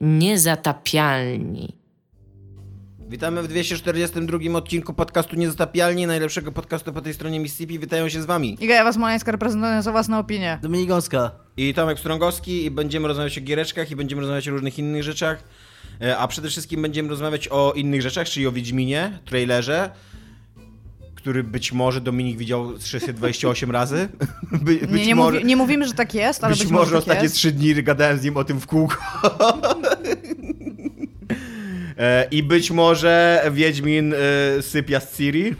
Niezatapialni. Witamy w 242 odcinku podcastu Niezatapialni, najlepszego podcastu po tej stronie Mississippi. Witają się z wami. Iga Ewa Smoleńska reprezentująca własną opinię. Dominik Gąska. I Tomek Strągowski i będziemy rozmawiać o giereczkach i będziemy rozmawiać o różnych innych rzeczach. E, A przede wszystkim będziemy rozmawiać o innych rzeczach, czyli o Wiedźminie, trailerze, który być może Dominik widział 328 razy. By, być Nie, nie, może, mówi, nie mówimy, że tak jest, ale być, być, może może tak ostatnie jest. trzy dni gadałem z nim o tym w kółko. E, I być może Wiedźmin e, sypia z Ciri.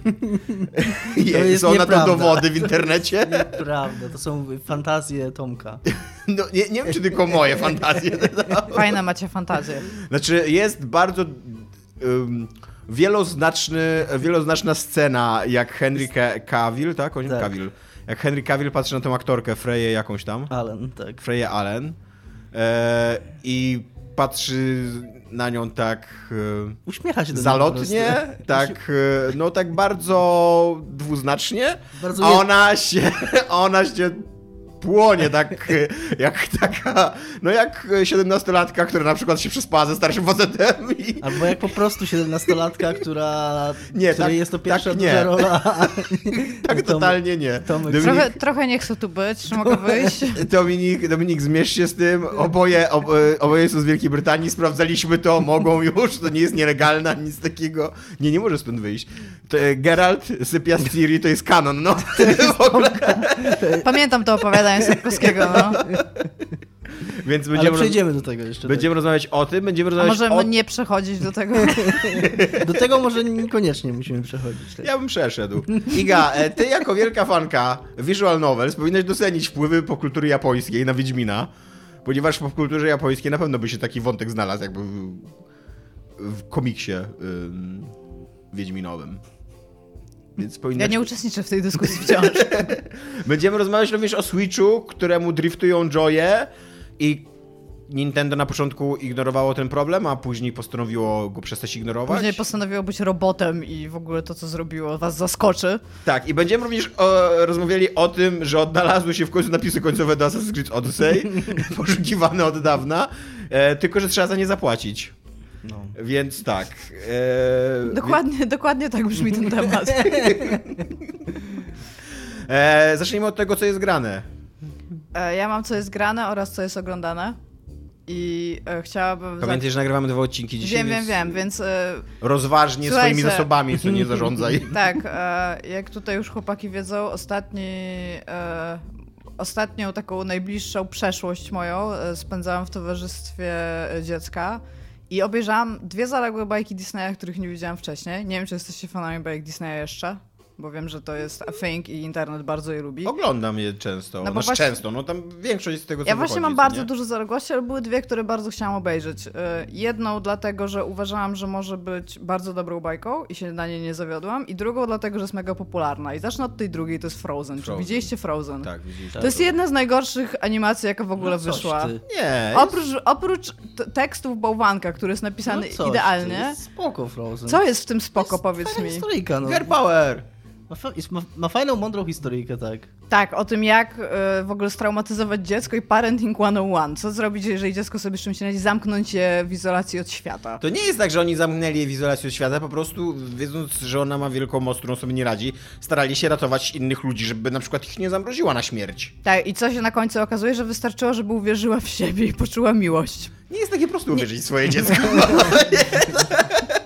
jest Są na to nieprawda. dowody w internecie. Prawda, to są fantazje Tomka. No, nie, nie wiem, czy tylko moje fantazje. Fajne macie fantazje. Znaczy, jest bardzo um, wieloznaczny, wieloznaczna scena, jak Henry Ca- Cavill, tak? On Tak. Cavill. Jak Henry Cavill patrzy na tą aktorkę, Freję jakąś tam. Alan, tak. Freya Allen. E, I patrzy na nią tak e, Uśmiecha się do zalotnie, tak, e, no tak bardzo dwuznacznie, Bardzo a ona się, ona się płonie tak jak taka, no jak siedemnastolatka, która na przykład się przespała ze starszym facetem i Albo jak po prostu siedemnastolatka, która Nie, której tak- jest to pierwsza tak nie. duża rola. tak totalnie nie. Tomek- Dominik, Trochę, trochę nie chcę tu być, czy mogę wyjść? Dominik, Dominik, zmierz się z tym. Oboje, ob, oboje są z Wielkiej Brytanii, sprawdzaliśmy to, mogą już, to nie jest nielegalne, nic takiego. Nie, nie może stąd wyjść. To, e, Geralt sypia z Ciri to jest kanon, no. W ogóle. Pamiętam to opowiadanie Sapkowskiego, no. Więc Ale będziemy, roz, przejdziemy do tego jeszcze. będziemy rozmawiać o tym, będziemy A rozmawiać możemy o... nie przechodzić do tego? tak. Do tego może niekoniecznie musimy przechodzić. Tak. Ja bym przeszedł. Iga, e, ty jako wielka fanka visual novels powinnaś docenić wpływy popkultury japońskiej na Wiedźmina, ponieważ w popkulturze japońskiej na pewno by się taki wątek znalazł jakby w, w komiksie ym, wiedźminowym. Więc Ja nie uczestniczę w tej dyskusji wciąż. Będziemy rozmawiać również o Switchu, któremu driftują joye i Nintendo na początku ignorowało ten problem, a później postanowiło go przestać ignorować. Później postanowiło być robotem i w ogóle to, co zrobiło, was zaskoczy. Tak, i będziemy również o, rozmawiali o tym, że odnalazły się w końcu napisy końcowe do Assassin's Creed Odyssey, poszukiwane od dawna, e, tylko że trzeba za nie zapłacić. No. Więc tak. E, Dokładnie, dokładnie tak brzmi ten temat. E, zacznijmy od tego, co jest grane. E, Ja mam co jest grane oraz co jest oglądane. I e, chciałabym... Pamiętaj, że nagrywamy dwa odcinki dzisiaj, Wiem, wiem, więc wiem, więc e, rozważnie Słuchajcie. swoimi zasobami, co nie zarządzaj. tak, e, jak tutaj już chłopaki wiedzą, ostatni, e, ostatnią taką najbliższą przeszłość moją spędzałam w towarzystwie dziecka i obejrzałam dwie zaległe bajki Disneya, których nie widziałam wcześniej. Nie wiem, czy jesteście fanami bajek Disneya jeszcze, bo wiem, że to jest a thing i internet bardzo je lubi. Oglądam je często. No bo właśnie- często, no tam większość z tego, co Ja właśnie mam bardzo nie? dużo zaległości, ale były dwie, które bardzo chciałam obejrzeć. Y, Jedną dlatego, że uważałam, że może być bardzo dobrą bajką i się na niej nie zawiodłam. I drugą dlatego, że jest mega popularna. I zacznę od tej drugiej, to jest Frozen. Czy Frozen. widzieliście Frozen? Tak, widzisz. To jest jedna z najgorszych animacji, jaka w ogóle No wyszła. ty. Nie, Oprócz, oprócz tekstów bałwanka, który jest napisany No coś ty. idealnie. Jest spoko Frozen. Co jest w tym spoko, Jest powiedz mi? historyjka, no. Girl Power! Ma, fa- ma, ma fajną, mądrą historyjkę, tak. Tak, o tym jak y, w ogóle straumatyzować dziecko i parenting 101. Co zrobić, jeżeli dziecko sobie z czymś radzi? Zamknąć je w izolacji od świata. To nie jest tak, że oni zamknęli jej w izolacji od świata, po prostu wiedząc, że ona ma wielką moc, którą sobie nie radzi, starali się ratować innych ludzi, żeby na przykład ich nie zamroziła na śmierć. Tak, i co się na końcu okazuje, że wystarczyło, żeby uwierzyła w siebie i poczuła miłość. Nie jest takie proste uwierzyć w swoje dziecko.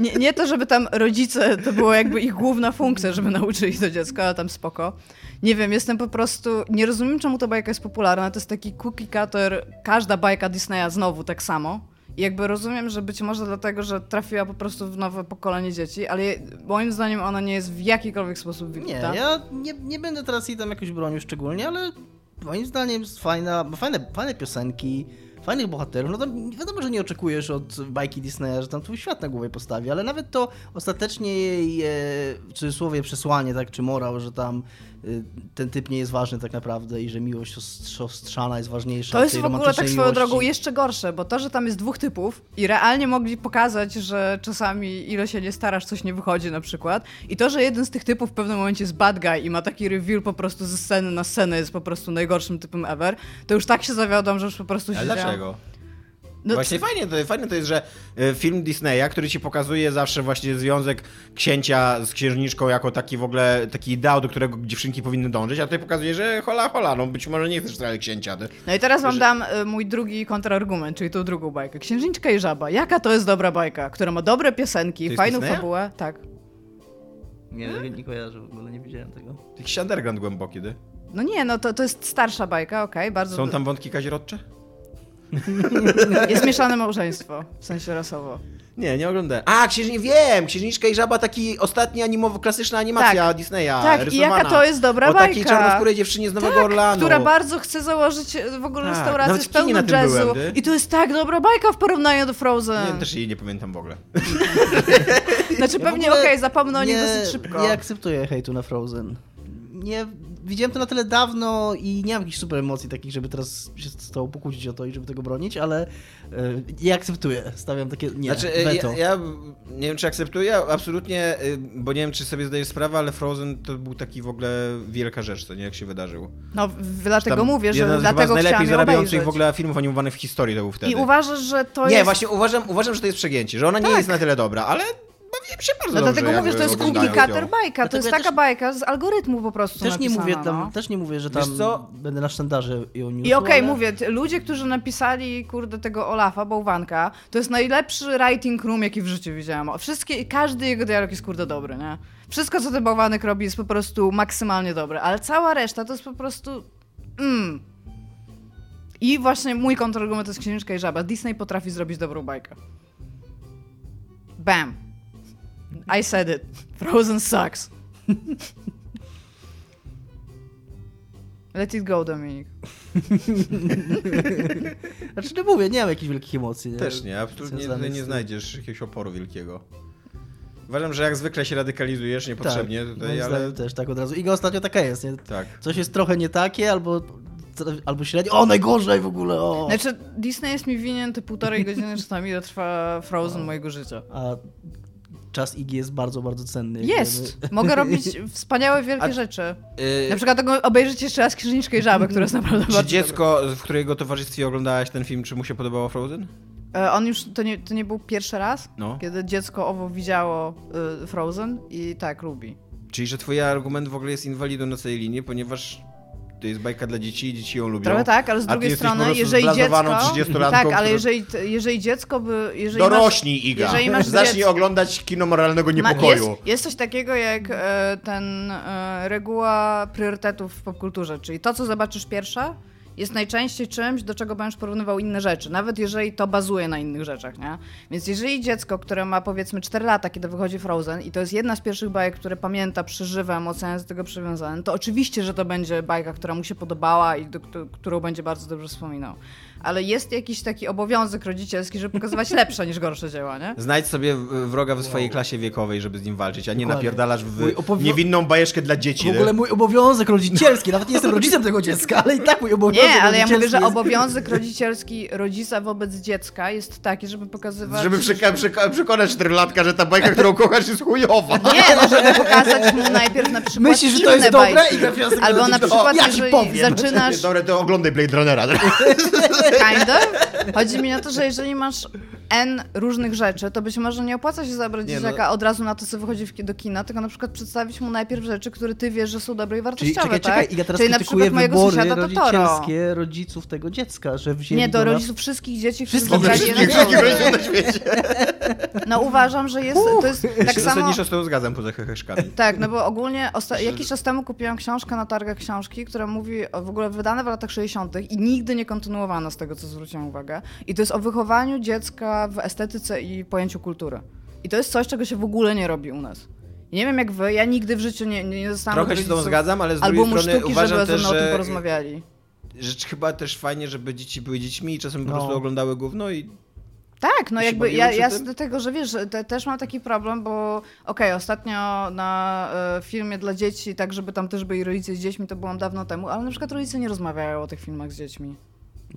Nie, nie to, żeby tam rodzice, to było jakby ich główna funkcja, żeby nauczyli to dziecko, ale tam spoko. Nie wiem, jestem po prostu, nie rozumiem czemu ta bajka jest popularna, to jest taki cookie cutter, każda bajka Disneya znowu tak samo. I jakby rozumiem, że być może dlatego, że trafiła po prostu w nowe pokolenie dzieci, ale moim zdaniem ona nie jest w jakikolwiek sposób Nie, wybita. ja nie, nie będę teraz jej tam jakoś bronił szczególnie, ale moim zdaniem jest fajna, fajne, fajne piosenki, fajnych bohaterów. No tam wiadomo, że nie oczekujesz od bajki Disneya, że tam twój świat na głowę postawi, ale nawet to ostatecznie jej, e, w cudzysłowie, przesłanie, tak, czy morał, że tam ten typ nie jest ważny tak naprawdę i że miłość siostrzana jest ważniejsza To jest w ogóle tak swoją miłości. drogą jeszcze gorsze, bo to, że tam jest dwóch typów i realnie mogli pokazać, że czasami ile się nie starasz, coś nie wychodzi na przykład. I to, że jeden z tych typów w pewnym momencie jest bad guy i ma taki reveal po prostu ze sceny na scenę jest po prostu najgorszym typem ever, to już tak się zawiodłam, że już po prostu Ale siedziałam- dlaczego? No właśnie fajnie to, fajnie to jest, że y, film Disneya, który ci pokazuje zawsze właśnie związek księcia z księżniczką jako taki w ogóle, taki ideał, do którego dziewczynki powinny dążyć, a tutaj pokazuje, że hola hola, no być może nie chcesz wcale księcia. ty- No i teraz wam Że- dam y, mój drugi kontrargument, czyli tą drugą bajkę. Księżniczka i żaba. Jaka to jest dobra bajka, która ma dobre To piosenki, fajną Disneya? fabułę. Tak. Nie, nie kojarzę w ogóle, nie widziałem tego. Jakiś underground głęboki, ty. No nie, no to, to jest starsza bajka, okej, bardzo... Są tam wątki kazirodcze? Jest mieszane małżeństwo, w sensie rasowo. Nie, nie oglądałem. A, księżniczka, wiem! Księżniczka i żaba, taki ostatni animowy, klasyczna animacja Disneya, Tak, i rysowana. jaka to jest dobra O takiej bajka. czarnoskórej dziewczynie z Nowego tak, Orlanu. która bardzo chce założyć e, w ogóle Tak, restaurację nawet z pełną na tym jazzu. byłem. I to jest tak dobra bajka w porównaniu do Frozen. Nie, też jej nie pamiętam w ogóle. Znaczy Ja pewnie okej, zapomnę o niej nie- dosyć szybko. Nie akceptuję hejtu na Frozen. Nie, widziałem to na tyle dawno i nie mam jakichś super emocji takich, żeby teraz się z tobą pokłócić o to i żeby tego bronić, ale e, nie akceptuję. Stawiam takie nie, Znaczy, e, weto. ja, ja nie wiem, czy akceptuję, absolutnie, y, bo nie wiem, czy sobie zdajesz sprawę, ale Frozen to był taki w ogóle wielka rzecz, co nie, jak się wydarzyło. No w- dlatego Tam mówię, że dlatego z najlepiej zarabiających obejrzeć. w ogóle filmów animowanych w historii to był wtedy. I uważasz, że to nie, jest... właśnie uważam, uważam, że to jest przegięcie, że ona nie Tak. jest na tyle dobra, ale bawiłem się bardzo No dobrze. dlatego mówię, że to jest ją. bajka. To jest ja taka też- bajka z algorytmu po prostu Też nie, mówię tam, no. też nie mówię, że tam co? będę na sztandarze ją niósł, I okej, ale- mówię, ludzie, którzy napisali, kurde, tego Olafa, bałwanka, to jest najlepszy writing room, jaki w życiu widziałam. Wszystkie, każdy jego dialog jest, kurde, dobry, nie? Wszystko, co ten bałwanek robi, jest po prostu maksymalnie dobre, ale cała reszta to jest po prostu... Mm. I właśnie mój kontrargument to jest Księżniczka i Żaba. Disney potrafi zrobić dobrą bajkę. Bam. I said it. Frozen sucks. Let it go, Dominik. Znaczy, nie mówię, nie mam jakichś wielkich emocji. Nie? Też nie, absolutnie nie tym. znajdziesz jakiegoś oporu wielkiego. Uważam, że jak zwykle się radykalizujesz niepotrzebnie tak, tutaj, ale... też tak od razu. Iga ostatnio taka jest, nie? Tak. Coś jest trochę nie takie, albo, albo średnio. O, najgorzej w ogóle, o! Znaczy, Disney jest mi winien te półtorej godziny czasami, ile trwa Frozen mojego życia. A czas Igi jest bardzo, bardzo cenny. Jest! wiemy. Mogę robić wspaniałe, wielkie A- rzeczy. Yy, Na przykład tego- obejrzeć jeszcze raz Księżniczkę i Żabę, która jest naprawdę czy bardzo dziecko, w którego towarzystwie oglądałaś ten film, czy mu się podobało Frozen? E, On już, to nie, to nie był pierwszy raz, No. kiedy dziecko owo widziało y, Frozen i tak, lubi. Czyli, że twój argument w ogóle jest inwalidą na całej linii, ponieważ to jest bajka dla dzieci i dzieci ją lubią. Trochę tak, ale z drugiej strony, jeżeli dziecko... 30-latką, Tak, ale jeżeli, jeżeli dziecko by... Jeżeli masz- Dorośnij, Iga. jeżeli masz Zacznij dziecko- oglądać kino moralnego niepokoju. Jest, jest coś takiego jak e, ten e, reguła priorytetów w popkulturze, czyli to, co zobaczysz pierwsze, jest najczęściej czymś, do czego będziesz porównywał inne rzeczy, nawet jeżeli to bazuje na innych rzeczach, nie? Więc jeżeli dziecko, które ma powiedzmy 4 lata, kiedy wychodzi Frozen i to jest jedna z pierwszych bajek, które pamięta, przeżywa, emocjonalnie do tego przywiązane, to oczywiście, że to będzie bajka, która mu się podobała i do, do, którą będzie bardzo dobrze wspominał. Ale jest jakiś taki obowiązek rodzicielski, żeby pokazywać lepsze niż gorsze dzieła, nie? Znajdź sobie w- wroga w swojej klasie wiekowej, żeby z nim walczyć, a nie Dokładnie. napierdalasz w niewinną bajeczkę dla dzieci. W ogóle mój obowiązek rodzicielski, nawet nie jestem rodzicem tego dziecka, ale i tak mój obowiązek Nie, ale ja mówię, że jest- obowiązek rodzicielski rodzica wobec dziecka jest taki, żeby pokazywać... Żeby przeka- przeka- przekonać czterolatka, że ta bajka, którą kochasz jest chujowa. Nie, no żeby pokazać mu najpierw na przykład Myślisz, że to jest dobre? bajki. I Albo na przykład, o, ja jeżeli powiem. zaczynasz... Dobra, to oglądaj Blade Runnera. Kind of. Chodzi mi o to, że jeżeli masz N różnych rzeczy, to być może nie opłaca się zabrać Nie, no. dzieciaka od razu na to, co wychodzi w- do kina, tylko na przykład przedstawić mu najpierw rzeczy, które ty wiesz, że są dobre i Czyli wartościowe, czekaj, tak? czekaj, Iga teraz Czyli na przykład mojego sąsiada Totoro. rodzicielskie rodziców tego dziecka, że wzięli Nie, do na- rodziców wszystkich dzieci, Wszystkich świecie. No uważam, że jest, to jest tak Tak samo... Zasadniczo z tobą zgadzam poza heheszkami. Tak, no bo ogólnie osta- jakiś czas temu kupiłam książkę na targach książki, która mówi, o, w ogóle wydane w latach 60. i nigdy nie kontynuowana z tego, co zwróciłam uwagę. I to jest o wychowaniu dziecka w estetyce i pojęciu kultury. I to jest coś, czego się w ogóle nie robi u nas. I nie wiem jak wy, ja nigdy w życiu nie, nie dostałam Trochę się z rodziców zgadzam, ale z drugiej strony sztuki, uważam żeby ze też, mną o tym że, porozmawiali. że chyba też fajnie, żeby dzieci były dziećmi i czasem po No. prostu oglądały gówno i Tak, no jakby ja, ja z tego, że wiesz, te, też mam taki problem, bo okej, ostatnio na e, filmie dla dzieci, tak żeby tam też byli rodzice z dziećmi, to byłam dawno temu, ale na przykład rodzice nie rozmawiają o tych filmach z dziećmi.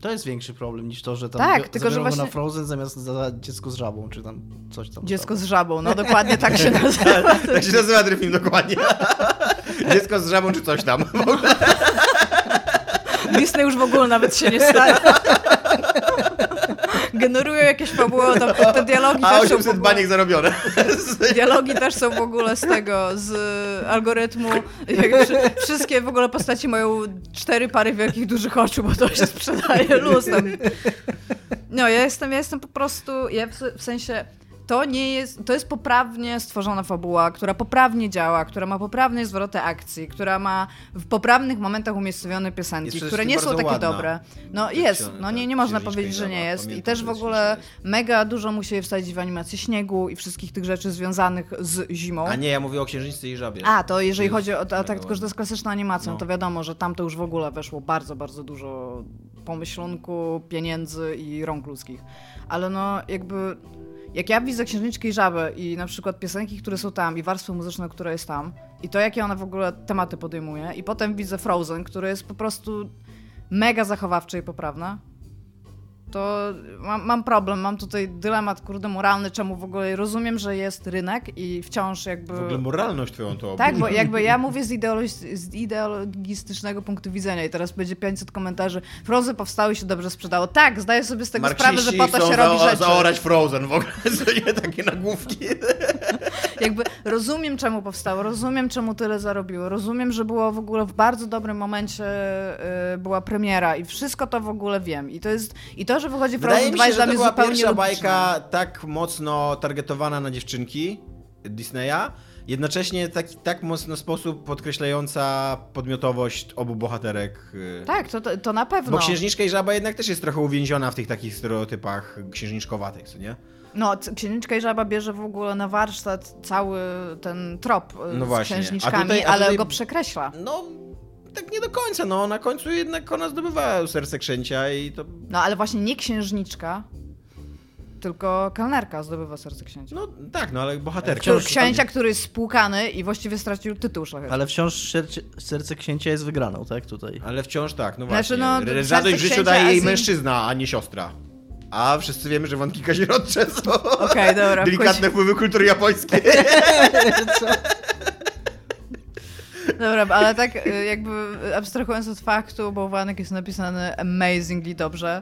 To jest większy problem niż to, że tam Tak, tylko że właśnie- na Frozen zamiast za dziecko z żabą, czy tam coś tam. Dziecko z żabą, no dokładnie tak się nazywa. tak się nazywa ten film dokładnie. Dziecko z żabą czy coś tam. Disney już w ogóle nawet się nie stara. generują jakieś fabuły, to te dialogi A też są w 800 ogóle, baniek zarobione. dialogi też są w ogóle z tego, z algorytmu. Jak wszy- wszystkie w ogóle postaci mają cztery pary wielkich, dużych oczu, bo to się sprzedaje luz tam. No, ja jestem, ja jestem po prostu, ja w sensie, to nie jest, to jest poprawnie stworzona fabuła, która poprawnie działa, która ma poprawne zwroty akcji, która ma w poprawnych momentach umiejscowione piosenki, które nie są takie ładna. dobre. No jest, no nie, tak, nie można księżniczka powiedzieć, że nie jest. I też w ogóle mega dużo musi wsadzić w animację śniegu i wszystkich tych rzeczy związanych z zimą. A nie, ja mówię o księżniczce i żabie. A, to jeżeli chodzi o, tak, tylko że to jest klasyczna animacja. No. to wiadomo, że tam to już w ogóle weszło bardzo, bardzo dużo pomyślunku, pieniędzy i rąk ludzkich. Ale no jakby, jak ja widzę Księżniczkę i Żabę i na przykład piosenki, które są tam i warstwę muzyczną, która jest tam i to, jakie ona w ogóle tematy podejmuje i potem widzę Frozen, który jest po prostu mega zachowawczy i poprawna, to mam, mam problem, mam tutaj dylemat, kurde, moralny, czemu w ogóle rozumiem, że jest rynek i wciąż jakby... W ogóle moralność twoją to Tak, bo jakby ja mówię z, ideolo- z ideologistycznego punktu widzenia i teraz będzie 500 komentarzy. Frozy powstały i się dobrze sprzedało. Tak, zdaję sobie z tego sprawę, że po to się robi za- rzeczy. zaorać Frozen w ogóle, nie takie nagłówki. Jakby rozumiem, czemu powstało, rozumiem, czemu tyle zarobiło, rozumiem, że było w ogóle w bardzo dobrym momencie y, była premiera i wszystko to w ogóle wiem. I to jest, i to, że wychodzi Frozen mi 2 się, jest że dla to mnie była zupełnie pierwsza logiczne. bajka tak mocno targetowana na dziewczynki Disneya, jednocześnie tak, tak mocno sposób podkreślająca podmiotowość obu bohaterek. y, Tak, to, to, to na pewno. Bo księżniczka i żaba jednak też jest trochę uwięziona w tych takich stereotypach księżniczkowatych, co nie? No, Księżniczka i Żaba bierze w ogóle na warsztat cały ten trop y, No z właśnie. A księżniczkami, tutaj- a ale tutaj- go przekreśla. No, tak nie do końca, no. Na końcu jednak ona zdobywa serce księcia i to... No, ale właśnie nie księżniczka, tylko kelnerka zdobywa serce księcia. No tak, no ale bohaterka. Który- Księcia, który jest spłukany i właściwie stracił tytuł szlachetny. Ale wciąż serce, księcia jest wygraną, tak? Tutaj. Ale wciąż tak, no Znaczy, właśnie. no, Radość w życiu daje jej mężczyzna, a nie siostra. A wszyscy wiemy, że wątki kazirodcze są Okej, dobra, delikatne wpływy kultury japońskiej. Dobra, ale tak y, jakby abstrahując od faktu, bo Wanek jest napisany amazingly dobrze.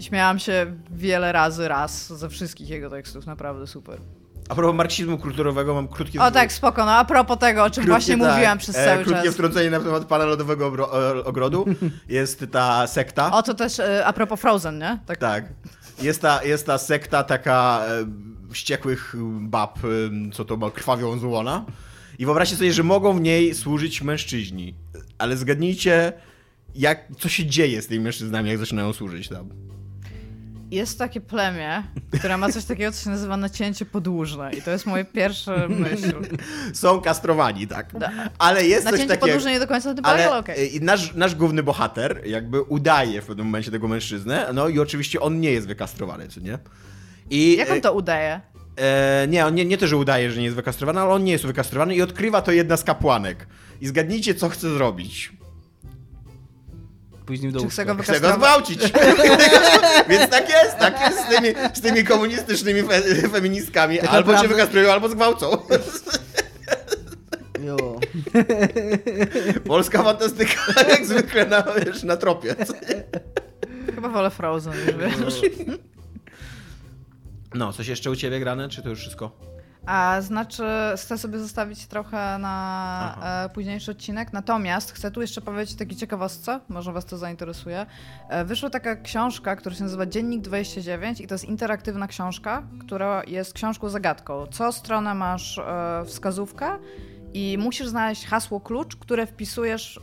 Śmiałam się wiele razy raz ze wszystkich jego tekstów, naprawdę super. A propos marksizmu kulturowego mam krótkie... O tak, spoko, no a propos tego, o czym krótkie, właśnie tak, mówiłam przez e, cały Krótkie czas. wtrącenie na temat pana lodowego e, ogrodu. Jest ta sekta. O, to też y, a propos Frozen, nie? Tak. Tak. Jest ta, jest ta sekta taka e, wściekłych bab, co to ma, krwawią z łona. I wyobraźcie sobie, że mogą w niej służyć mężczyźni. Ale zgadnijcie, jak, co się dzieje z tymi mężczyznami, jak zaczynają służyć tam. Jest takie plemię, które ma coś takiego, co się nazywa nacięcie podłużne i to jest moje pierwsze myśl. Są kastrowani, tak. Ale jest coś Nacięcie takiego... podłużne nie do końca to ale, e, nasz, nasz główny bohater jakby udaje w pewnym momencie tego mężczyznę, no i oczywiście on nie jest wykastrowany, co nie? I, Jak on to udaje? E, nie, on nie, nie to, że udaje, że nie jest wykastrowany, ale on nie jest wykastrowany i odkrywa to jedna z kapłanek. I zgadnijcie, co chce zrobić. Później do Czy chce go Chce go zgwałcić. Więc tak jest, tak jest z tymi, z tymi komunistycznymi fe, feministkami. Tak albo cię naprawdę- wykastrują, albo zgwałcą. Jo. Polska fantastyka, jak zwykle na, wiesz, na tropie. Chyba wolę Frozen, już wiesz. No, coś jeszcze u ciebie grane, czy to już wszystko? A znaczy, chcę sobie zostawić trochę na Aha. e, późniejszy odcinek. Natomiast chcę tu jeszcze powiedzieć o takiej ciekawostce, może Was to zainteresuje. E, wyszła taka książka, która się nazywa Dziennik 29 i to jest interaktywna książka, która jest książką zagadką. Co stronę masz e, wskazówkę i musisz znaleźć hasło klucz, które wpisujesz,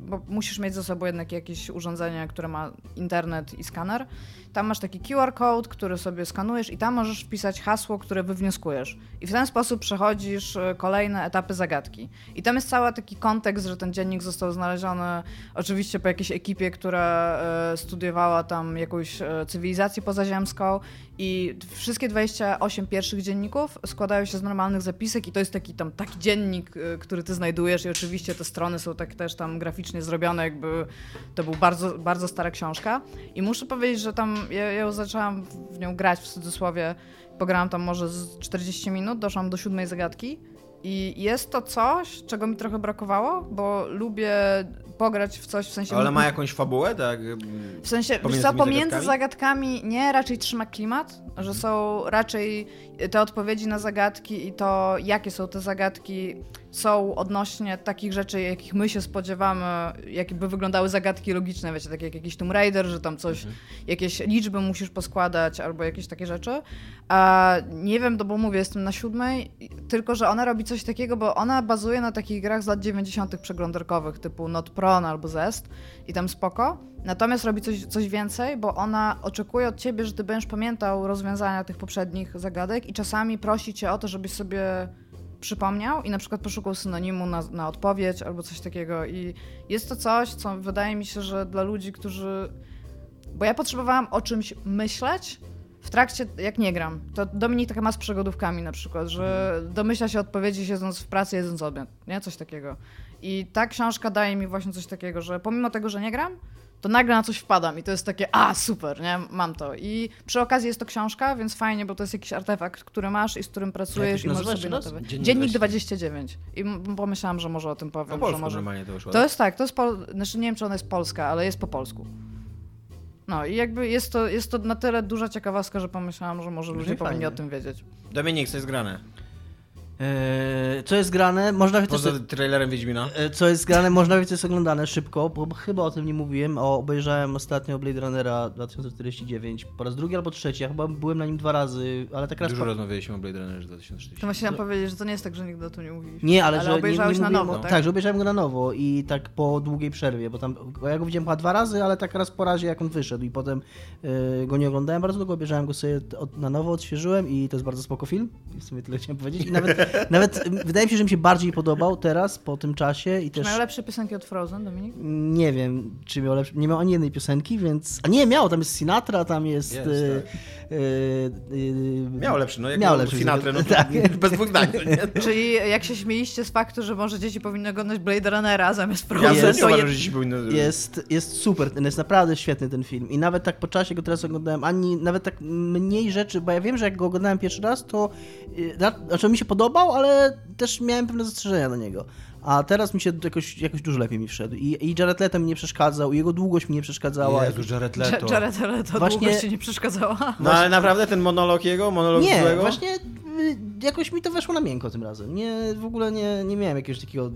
bo musisz mieć ze sobą jednak jakieś urządzenie, które ma internet i skaner. Tam masz taki QR code, który sobie skanujesz i tam możesz wpisać hasło, które wywnioskujesz. I w ten sposób przechodzisz e, kolejne etapy zagadki. I tam jest cały taki kontekst, że ten dziennik został znaleziony oczywiście po jakiejś ekipie, która e, studiowała tam jakąś e, cywilizację pozaziemską i wszystkie 28 pierwszych dzienników składają się z normalnych zapisek i to jest taki tam taki dziennik, który ty znajdujesz i oczywiście te strony są tak też tam graficznie zrobione, jakby to był bardzo, bardzo stara książka. I muszę powiedzieć, że tam ja, ja zaczęłam w nią grać w cudzysłowie. Pograłam tam może z 40 minut, doszłam do siódmej zagadki I jest to coś, czego mi trochę brakowało, bo lubię pograć w coś w sensie. Ale ma jakąś fabułę, tak? W sensie, Pomiędzy co, pomiędzy zagadkami? zagadkami nie, raczej trzyma klimat, że są raczej te odpowiedzi na zagadki i to, jakie są te zagadki, są odnośnie takich rzeczy, jakich my się spodziewamy, jakby wyglądały zagadki logiczne, wiecie, takie jak jakiś Tomb Raider, że tam coś, jakieś liczby musisz poskładać albo jakieś takie rzeczy. A nie wiem, no bo mówię, jestem na siódmej, tylko że ona robi coś takiego, bo ona bazuje na takich grach z lat 90. przeglądarkowych, typu Not Albo Zest i tam spoko. Natomiast robi coś, coś więcej, bo ona oczekuje od ciebie, że ty będziesz pamiętał rozwiązania tych poprzednich zagadek i czasami prosi cię o to, żebyś sobie przypomniał i na przykład poszukał synonimu na, na odpowiedź albo coś takiego. I jest to coś, co wydaje mi się, że dla ludzi, którzy. Bo ja potrzebowałam o czymś myśleć w trakcie, jak nie gram. To Dominik taka ma z przygodówkami na przykład, że domyśla się odpowiedzi siedząc w pracy, jedząc obiad, nie? Coś takiego. I ta książka daje mi właśnie coś takiego, że pomimo tego, że nie gram, to nagle na coś wpadam i to jest takie, a super, nie, mam to. I przy okazji jest to książka, więc fajnie, bo to jest jakiś artefakt, który masz i z którym pracujesz i możesz sobie notować. Dziennik Dziennik 29. 29. I pomyślałam, że może o tym Po powiem. że polsku może... normalnie to wyszło. To jest tak, to jest pol... znaczy nie wiem, czy ona jest polska, ale jest po polsku. No i jakby jest to, jest to na tyle duża ciekawostka, że pomyślałam, że może ludzie powinni o tym wiedzieć. Dominik, co jest grane? Eee, co jest grane? Można wiedzieć, Poza co, trailerem Wiedźmina? e, co jest grane, można wiedzieć, co jest oglądane szybko, bo chyba o tym nie mówiłem. O, obejrzałem ostatnio Blade Runnera 2049 po raz drugi albo trzeci. Ja chyba byłem na nim dwa razy, ale tak raz Dużo po... rozmawialiśmy o Blade Runnerze 2040. To właśnie chciałam powiedzieć, że to nie jest tak, że nigdy o tym nie mówiliśmy. Nie, ale, ale że obejrzałeś nie, nie na mówiłem nowo, tak? Tak, że obejrzałem go na nowo i tak po długiej przerwie, bo tam bo ja go widziałem chyba dwa razy, ale tak raz po razie jak on wyszedł i potem y, go nie oglądałem bardzo długo, obejrzałem go sobie od, na nowo, odświeżyłem i to jest bardzo spoko film. I w sumie tyle chciałem powiedzieć. I nawet, nawet y, wydaje mi się, że mi się bardziej podobał teraz, po tym czasie i Czy też... mają lepsze piosenki od Frozen, Dominik? Nie wiem, czy miał lepszy, nie miał ani jednej piosenki, więc... A nie, miał, tam jest Sinatra, tam jest... Jest, y, tak. y, y, Miał lepszy, no jak miał miał lepszy Sinatrę, no to tak. bez dwóch zdań. Czyli jak się śmieliście z faktu, że może dzieci powinny oglądać Blade Runnera zamiast Ja Frozen, też jest- to uważam, je... że dziś był inny... Jest, jest super, ten jest naprawdę świetny ten film. I nawet tak po czasie go teraz oglądałem, ani nawet tak mniej rzeczy, bo ja wiem, że jak go oglądałem pierwszy raz, to na- znaczy mi się podobał, ale też miałem pewne zastrzeżenia do niego. A teraz mi się jakoś, jakoś dużo lepiej mi wszedł. I, i Jared Leto mi nie przeszkadzał, i jego długość mi nie przeszkadzała. Jezu, Jared Leto. Jared Leto Właśnie- długo ci nie przeszkadzała. No ale naprawdę ten monolog jego, monolog Nie, złego? właśnie y, jakoś mi to weszło na miękko tym razem. Nie, w ogóle nie, nie miałem jakiegoś takiego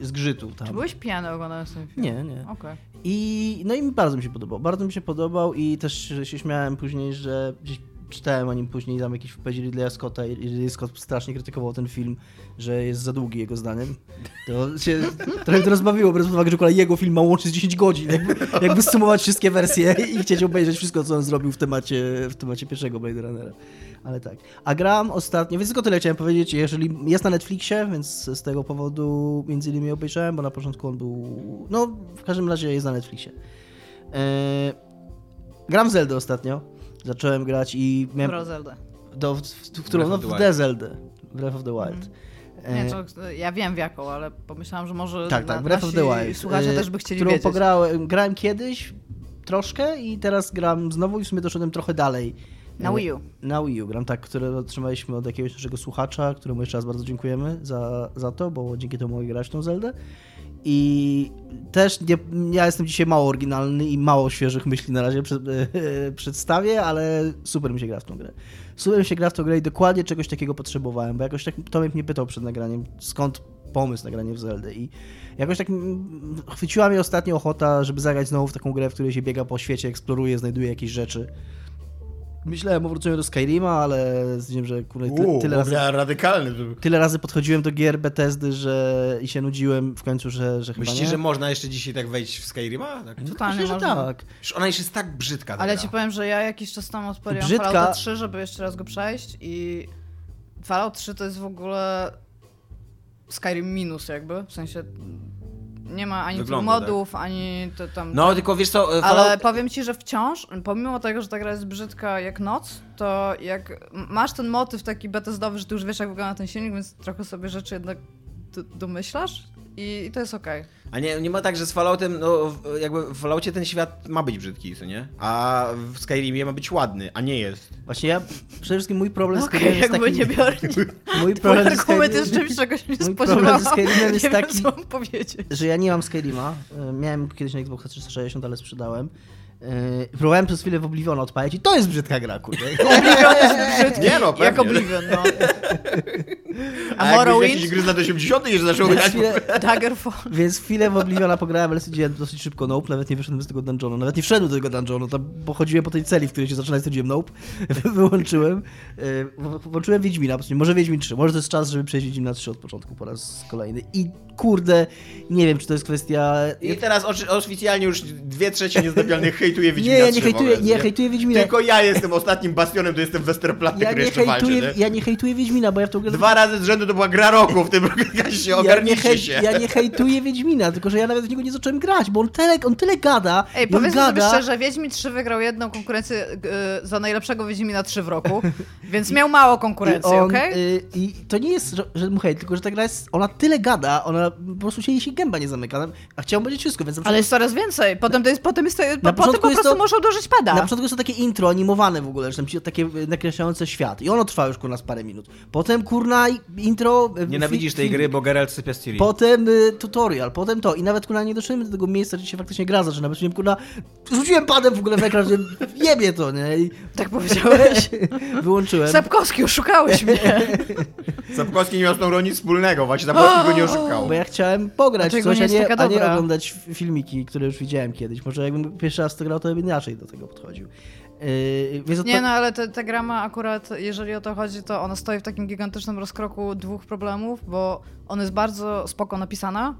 y, zgrzytu tam. Czy byłeś pijany oglądając ten film? Nie, nie. Okej. I no i mi bardzo mi się podobał. Bardzo mi się podobał i też się śmiałem później, że gdzieś czytałem o nim później tam jakiś wypowiedzi Ridleya Scotta i Ridley Scott strasznie krytykował ten film, że jest za długi jego zdaniem. To się trochę to rozbawiło, biorąc pod uwagę, że jego film ma łącznie z 10 godzin. Jakby, jakby sumować wszystkie wersje i chcieć obejrzeć wszystko, co on zrobił w temacie, w temacie pierwszego Blade Runnera. Ale tak. A gram ostatnio, więc tylko tyle chciałem powiedzieć, jeżeli jest na Netflixie, więc z tego powodu między innymi obejrzałem, bo na początku on był, no w każdym razie jest na Netflixie. Eee, gram Zelda ostatnio. Zacząłem grać i miałem... Dobra, Zelda. Do, w, w, w którą? Breath No of the w Wild. The Zelda. Breath of the Wild. Nie, Eee, to, ja wiem w jaką, ale pomyślałam, że może tak, tak, Breath of the Wild. słuchacze Eee, też by chcieli którą wiedzieć. pograłem, grałem kiedyś troszkę i teraz gram znowu i w sumie doszedłem trochę dalej. Na Eee, Wii U. Na Wii U gram, tak, które otrzymaliśmy od jakiegoś naszego słuchacza, któremu jeszcze raz bardzo dziękujemy za, za to, bo dzięki temu mogę grać w tą Zeldę. I też nie, ja jestem dzisiaj mało oryginalny i mało świeżych myśli na razie przed, przedstawię, ale super mi się gra w tą grę. Super mi się gra w tą grę i dokładnie czegoś takiego potrzebowałem, bo jakoś tak Tomek mnie pytał przed nagraniem, skąd pomysł na granie w Zeldę i jakoś tak chwyciła mnie ostatnio ochota, żeby zagrać znowu w taką grę, w której się biega po świecie, eksploruje, znajduje jakieś rzeczy. Myślałem o wróceniu do Skyrima, ale stwierdziłem, że kurde, ty, tyle razy radykalny. tyle razy podchodziłem do gier Bethesdy, że i się nudziłem w końcu, że, że chyba Myślicie, nie. że można jeszcze dzisiaj tak wejść w Skyrima? Tak? Totalnie Myślę, że można. tak. Przecież ona już jest tak brzydka ta Ale ci powiem, że ja jakiś czas temu odpaliłam Brzydka- Fallouta 3, żeby jeszcze raz go przejść i Fallout 3 to jest w ogóle Skyrim minus jakby, w sensie nie ma ani Wygląda, tak. tych modów, ani to tam... No, tylko wiesz co, Ale Fallout... powiem ci, że wciąż, pomimo tego, że ta gra jest brzydka jak noc, to jak masz ten motyw taki betezdowy, że ty już wiesz, jak wygląda ten silnik, więc trochę sobie rzeczy jednak domyślasz i, i to jest okej. A nie, nie ma tak, że z Falloutem, no jakby w Falloutie ten świat ma być brzydki, co nie? A w Skyrimie ma być ładny, a nie jest. Właśnie ja, przede wszystkim mój problem z Okej, Skyrimem jest jakby taki... nie biorę. Mój problem z argument Skyrimem- jest czymś, czego się nie Mój spodziewałam. problem ze Skyrimem jest taki- wiem, co mam powiedzieć. że ja nie mam Skyrima. E, Miałem kiedyś na Xboxa 360, ale sprzedałem. E, Próbowałem przez chwilę w Oblivion odpalić i to jest brzydka gra, kurde. Oblivion jest brzydki, Nie no, jak pewnie. Oblivion, no. A A Morrowind? jakiś gry z lat 80 jeszcze zaczął grać. chwilę, Daggerfall. więc chwilę w Obliviona pograłem, ale stwierdziłem dosyć szybko nope, nawet nie wyszedłem z tego dungeonu. Nawet nie wszedłem do tego dungeonu, tam pochodziłem po tej celi, w której się zaczyna i stwierdziłem nope. Wyłączyłem. W- Włączyłem Wiedźmina, może Wiedźmin 3. Może to jest czas, żeby przejść Wiedźmina 3 od początku po raz kolejny. I kurde, nie wiem, czy to jest kwestia... I teraz oficjalnie już dwie trzecie niezdobialnych hejtuje Nie, Wiedźmina ja nie 3 w hejtuję, ogóle, nie hejtuję Wiedźmina. Tylko ja jestem ostatnim bastionem, to jestem Westerplatte, Ja który nie, jeszcze walczy, hejtuję, nie? ja nie hejtuję Wiedźmina, bo ja w tą grę... Dwa razy z rzędu to była gra roku w tym się ja nie, ogarnijcie hej, się. ja nie hejtuję Wiedźmina, tylko że ja nawet w niego nie zacząłem grać, bo on tyle, on tyle gada. Ej, powiedzmy sobie gada, szczerze, Wiedźmin 3 wygrał jedną konkurencję y, za najlepszego Wiedźmina 3 w roku, więc miał mało konkurencji, on, okej? y, I to nie jest, że, mu hejt, tylko że ta gra jest, ona tyle gada, ona po prostu się jej się gęba nie zamyka, a chciałbym powiedzieć wszystko, więc Ale jest coraz więcej. Potem to jest, potem jest, po, potem początku po prostu to- muszą dożyć pada. na początku jest to takie intro animowane w ogóle, że tam ci takie nakreślające świat i ono trwa już kurna z parę minut. Potem kurna intro... y, Nienawidzisz fi- tej gry, bo Geralt sypia z Ciri. Potem y, tutorial, potem to. I nawet kurna nie doszedłem do tego miejsca, gdzie się faktycznie gra zaczyna. Stwierdziłem, kurna, rzuciłem padem w ogóle w ekran, że jebie to, nie? I Tak powiedziałeś. wyłączyłem. Sapkowski, oszukałeś mnie. Sapkowski nie miał z tą nic wspólnego, właśnie Sapkowski go nie oszukał. Bo ja chciałem pograć Dlaczego coś, nie a nie, a nie oglądać filmiki, które już widziałem kiedyś. Może jakbym pierwszy raz to grał, to bym inaczej do tego podchodził. Yy, Nie no, ale ta, ta gra ma akurat, jeżeli o to chodzi, to ona stoi w takim gigantycznym rozkroku dwóch problemów, bo ona jest bardzo spoko napisana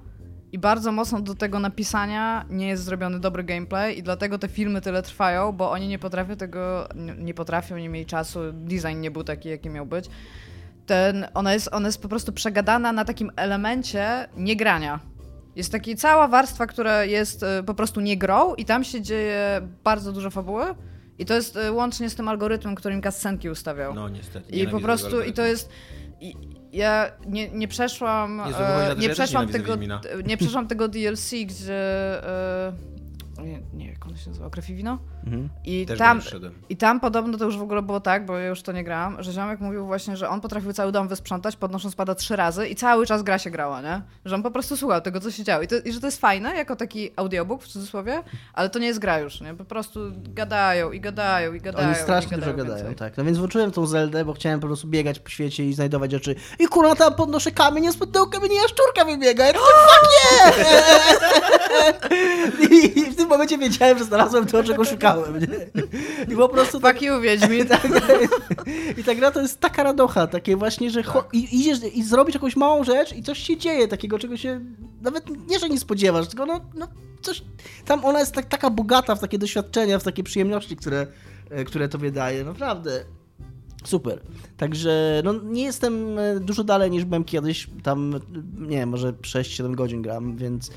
i bardzo mocno do tego napisania nie jest zrobiony dobry gameplay i dlatego te filmy tyle trwają, bo oni nie potrafią tego, nie, nie potrafią, nie mieli czasu, design nie był taki, jaki miał być. Ten, ona, jest, ona jest po prostu przegadana na takim elemencie niegrania. Jest taka cała warstwa, która jest y, po prostu nie grą i tam się dzieje bardzo dużo fabuły. I to jest y, łącznie z tym algorytmem, którym kascenki ustawiał. No niestety. I po prostu, i to jest. I, ja nie, nie przeszłam. Jezu, e, to, że nie przeszłam tego. Nie przeszłam tego DLC, gdzie. e, nie, nie, jak ono się nazywa? Krew i wino? Mhm. I Też tam. I tam podobno to już w ogóle było tak, bo ja już to nie grałam, że ziomek mówił właśnie, że on potrafił cały dom wysprzątać, podnosząc pada trzy razy i cały czas gra się grała, nie? Że on po prostu słuchał tego, co się działo. I, to, I że to jest fajne, jako taki audiobook w cudzysłowie, ale to nie jest gra już, nie? Po prostu gadają i gadają i gadają. Oni strasznie i dużo gadają, więcej. tak. No więc włączyłem tą Zeldę, bo chciałem po prostu biegać po świecie i znajdować rzeczy. I kurwa tam podnoszę kamień, spod tego kamienia jaszczurka wybiega. Ja to fuck nie! I w tym momencie wiedziałem, że znalazłem to, czego szukałem. Nie? I po prostu tak, you, Wiedźmin. I ta gra to jest taka radocha, takie właśnie, że cho- i, idziesz i zrobisz jakąś małą rzecz i coś się dzieje, takiego, czego się nawet nie, że nie spodziewasz, tylko no, no coś, tam ona jest tak, taka bogata w takie doświadczenia, w takie przyjemności, które, e, które tobie daje, naprawdę. Super. Także no, nie jestem e, dużo dalej niż byłem kiedyś. Tam, nie wiem, może 6-7 godzin gram, więc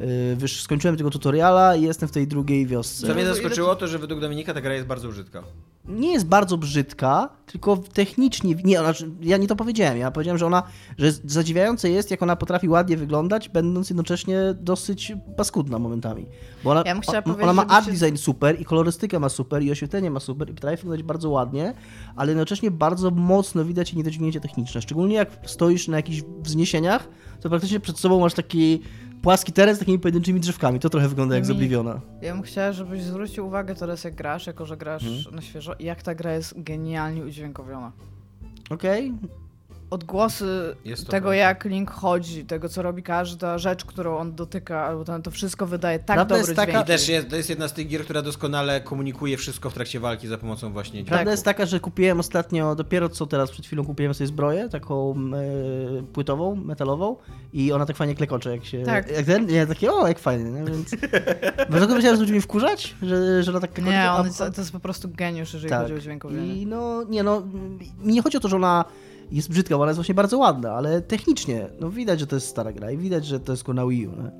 e, wiesz, skończyłem tego tutoriala i jestem w tej drugiej wiosce. Co mnie ile zaskoczyło, to że według Dominika ta gra jest bardzo brzydka. nie jest bardzo brzydka, tylko technicznie, nie, ona, ja nie to powiedziałem, ja powiedziałem, że ona, że zadziwiające jest, jak ona potrafi ładnie wyglądać, będąc jednocześnie dosyć paskudna momentami. Bo ona, Ja bym chciała o- powiedzieć, ona ma art design super i kolorystykę ma super i oświetlenie ma super i potrafi wyglądać bardzo ładnie, ale jednocześnie bardzo mocno widać niedociągnięcie techniczne, szczególnie jak stoisz na jakichś wzniesieniach, to praktycznie przed sobą masz taki płaski teren z takimi pojedynczymi drzewkami, to trochę wygląda jak z Mi- Obliviona. Ja bym chciała, żebyś zwrócił uwagę teraz, jak grasz, jako że grasz Mhm. na świeżo, jak ta gra jest genialnie udźwiękowiona. Okej? Odgłosy Jest to tego, prawda. jak Link chodzi, tego, co robi każda rzecz, którą on dotyka, albo ten, to wszystko wydaje tak Prawda dobry jest taka- dźwięk. I też jest, to jest jedna z tych gier, która doskonale komunikuje wszystko w trakcie walki za pomocą właśnie dźwięku. Prawda jest taka, że kupiłem ostatnio, dopiero co teraz przed chwilą kupiłem sobie zbroję, taką e, płytową, metalową i ona tak fajnie klekocze, jak się... Tak. Jak ten, nie, takie, o, jak fajnie, nie? więc... Dlatego myślałem, że będzie mnie wkurzać, że, że ona tak klekocze. Nie, on jest, to jest po prostu geniusz, jeżeli tak. chodzi o dźwiękowienie. I no, nie no, mi nie chodzi o to, że ona jest brzydka, bo ona jest właśnie bardzo ładna, ale technicznie, no widać, że to jest stara gra i widać, że to jest na Wii U, nie?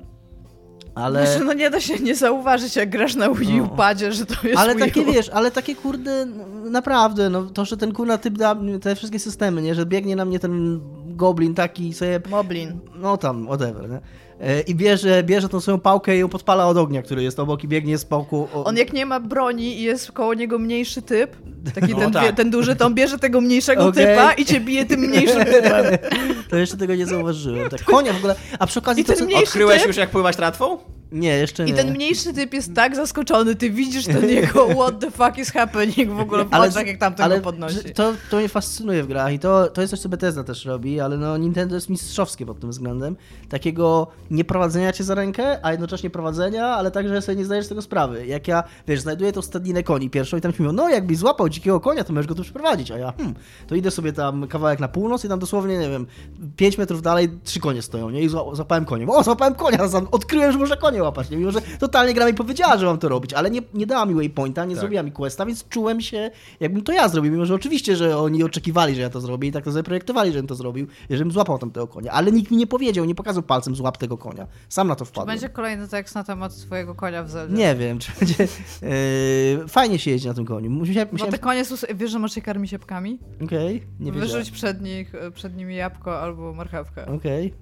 Ale... Znaczy, no nie da się nie zauważyć, jak grasz na Wii U No. padzie, że to jest Ale Wii U. takie wiesz, ale takie kurde, naprawdę, no to, że ten kurna typ da te wszystkie systemy, nie, że biegnie na mnie ten goblin taki sobie, Moblin. no tam, whatever, nie? E, I bierze, bierze tą swoją pałkę i ją podpala od ognia, który jest obok i biegnie z pałką. O... On jak nie ma broni i jest koło niego mniejszy typ, taki No ten, tak. ten duży, to on bierze tego mniejszego Okej. typa i cię bije tym mniejszym typem. To jeszcze tego nie zauważyłem. Tak, konia w ogóle, a przy okazji I to co... Odkryłeś typ? już jak pływać tratwą? Nie, jeszcze nie. I ten mniejszy typ jest tak zaskoczony, ty widzisz ten jego what the fuck is happening w ogóle w oczach, jak tamten ale go podnosi. To, to mnie fascynuje w grach i to, to jest coś, co Bethesda też robi, ale no Nintendo jest mistrzowskie pod tym względem. Takiego nie prowadzenia cię za rękę, a jednocześnie prowadzenia, ale także sobie nie zdajesz tego sprawy. Jak ja, wiesz, znajduję tą stadninę koni pierwszą i tam ci mówią, no jakbyś złapał dzikiego konia, to możesz go tu przyprowadzić, a ja, hmm, to idę sobie tam kawałek na północ i tam dosłownie, nie wiem, 5 metrów dalej trzy konie stoją, nie? I zła- złapałem konie. O, złapałem konia, odkryłem, że można konie łapać, nie? Mimo, że totalnie gra mi powiedziała, że mam to robić, ale nie, nie dała mi waypointa, nie Tak. zrobiła mi questa, więc czułem się, jakbym to ja zrobił, mimo że oczywiście, że oni oczekiwali, że ja to zrobię i tak to zaprojektowali, żebym to zrobił, i żebym złapał tamtego konia, ale nikt mi nie powiedział, nie pokazał palcem złap tego konia. Sam na to Czy wpadłem. będzie kolejny tekst na temat twojego konia w Zeldzie? Nie wiem, czy będzie... Yy, fajnie się jeździ na tym koniu. Musiałem... Bo musiałem... te konie są... Wiesz, że możesz je karmić jabłkami? Okej, nie wiedziałem. Wyrzuć przed, nich, przed nimi jabłko albo marchewkę. Okej,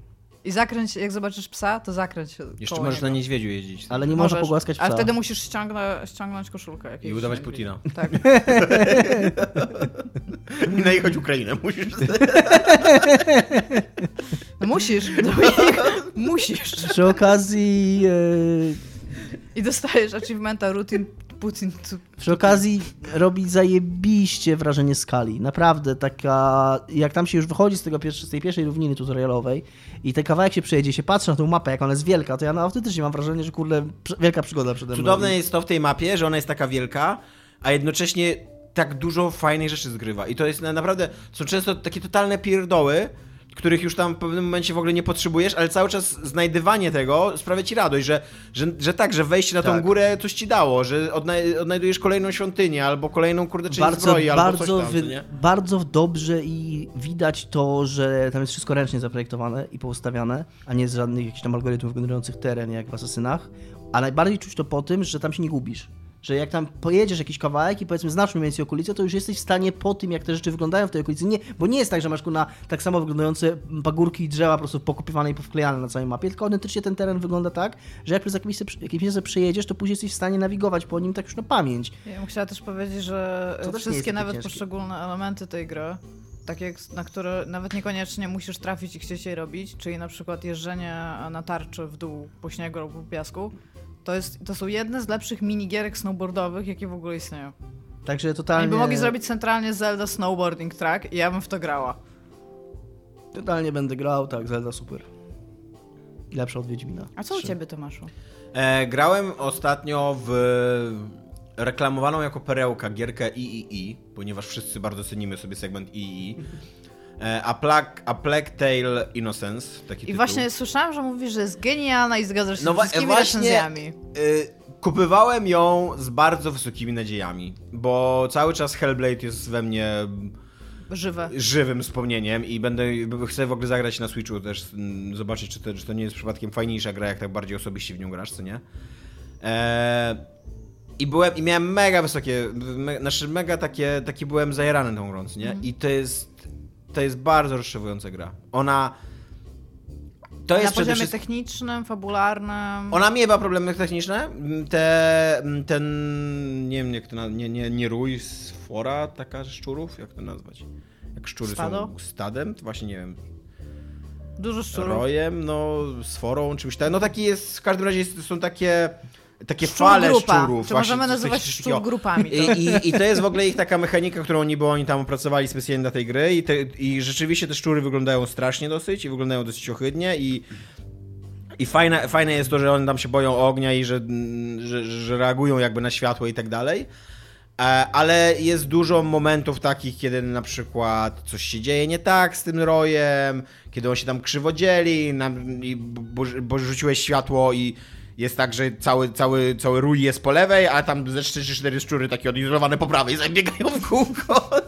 I zakręć, jak zobaczysz psa, to zakręć Jeszcze koło możesz na niego. niedźwiedziu jeździć. ale nie można Możesz, pogłaskać psa. Ale wtedy musisz ściągnę, ściągnąć koszulkę. I udawać. Putina. Tak. I najechać Ukrainę musisz. No musisz. Musisz. Przy okazji... Yy... I dostajesz achievementa Rutin Putin. tu- Przy okazji robi zajebiście wrażenie skali. Naprawdę taka. Jak tam się już wychodzi z, tego pierwszy, z tej pierwszej równiny tutorialowej i ten kawałek się przejedzie, się patrzy na tą mapę, jak ona jest wielka, to ja no, autentycznie mam wrażenie, że kurde, wielka przygoda przede mną. Cudowne jest to w tej mapie, że ona jest taka wielka, a jednocześnie tak dużo fajnych rzeczy zgrywa. I to jest na, naprawdę, są często takie totalne pierdoły, których już tam w pewnym momencie w ogóle nie potrzebujesz, ale cały czas znajdywanie tego sprawia ci radość, że, że, że tak, że wejście na tą Tak. górę coś ci dało, że odnaj odnajdujesz kolejną świątynię, albo kolejną kurde część bardzo, zbroi, albo bardzo, coś tam, wy- nie? bardzo dobrze i widać to, że tam jest wszystko ręcznie zaprojektowane i poustawiane, a nie z żadnych jakichś tam algorytmów generujących teren, jak w Asasynach. A najbardziej czuć to po tym, że tam się nie gubisz. Że jak tam pojedziesz jakiś kawałek i powiedzmy znasz mniej więcej okolice, to już jesteś w stanie po tym, jak te rzeczy wyglądają w tej okolicy. Nie, bo nie jest tak, że masz na tak samo wyglądające pagórki i drzewa po prostu pokopywane i powklejane na całej mapie, tylko autentycznie ten teren wygląda tak, że jak przez jakieś miejsce, jakieś miejsce przejedziesz, to później jesteś w stanie nawigować po nim tak już na pamięć. Ja bym chciała też powiedzieć, że To wszystkie nawet ciężkie. poszczególne elementy tej gry, takie na które nawet niekoniecznie musisz trafić i chcieć je robić, czyli na przykład jeżdżenie na tarczy w dół po śniegu lub po piasku, to, jest, to są jedne z lepszych minigierek snowboardowych, jakie w ogóle istnieją. Także Oni totalnie... by mogli zrobić centralnie Zelda Snowboarding Track i ja bym w to grała. Totalnie będę grał, tak, Zelda super. Lepsza od Wiedźmina. A co u Trzy. ciebie, Tomaszu? E, grałem ostatnio w reklamowaną jako perełka gierkę III, ponieważ wszyscy bardzo cenimy sobie segment III. E, A Plague, A Plague Tale Innocence, taki I tytuł. właśnie słyszałam, że mówisz, że jest genialna i zgadzasz się No z wszystkimi właśnie- recenzjami. Y, kupywałem ją z bardzo wysokimi nadziejami, bo cały czas Hellblade jest we mnie Żywe. żywym wspomnieniem i będę chcę w ogóle zagrać na Switchu też, mm, zobaczyć, czy to, czy to nie jest przypadkiem fajniejsza gra, jak tak bardziej osobiście w nią grasz, co nie? Eee, I byłem, i miałem mega wysokie, me, znaczy mega takie, taki byłem zajarany tą grą, nie? Mhm. I to jest, to jest bardzo rozczarowująca gra. Ona, to Na jest przede poziomie wszystkim... technicznym, fabularnym. Ona miewa problemy techniczne. Te, ten, nie wiem jak to na, nie, nie, nie rój z fora, taka szczurów, jak to nazwać? Jak szczury Stado? są stadem, to właśnie nie wiem, Dużo szczurów. rojem, no, z forą, czymś tak. No taki jest, w każdym razie są takie, takie Szczur fale grupa. szczurów. Czy właśnie, możemy coś nazywać takiego. szczur grupami? To. I, i, I to jest w ogóle ich taka mechanika, którą niby oni tam opracowali specjalnie dla tej gry i, te, i rzeczywiście te szczury wyglądają strasznie dosyć i wyglądają dosyć ohydnie i i fajne, fajne jest to, że one tam się boją ognia i że, że, że reagują jakby na światło i tak dalej. E, Ale jest dużo momentów takich, kiedy na przykład coś się dzieje nie tak z tym rojem, kiedy on się tam krzywo dzieli, bo rzuciłeś światło i jest tak, że cały, cały, cały rój jest po lewej, a tam ze 3 czy 4 szczury takie odizolowane po prawej zabiegają w kółko.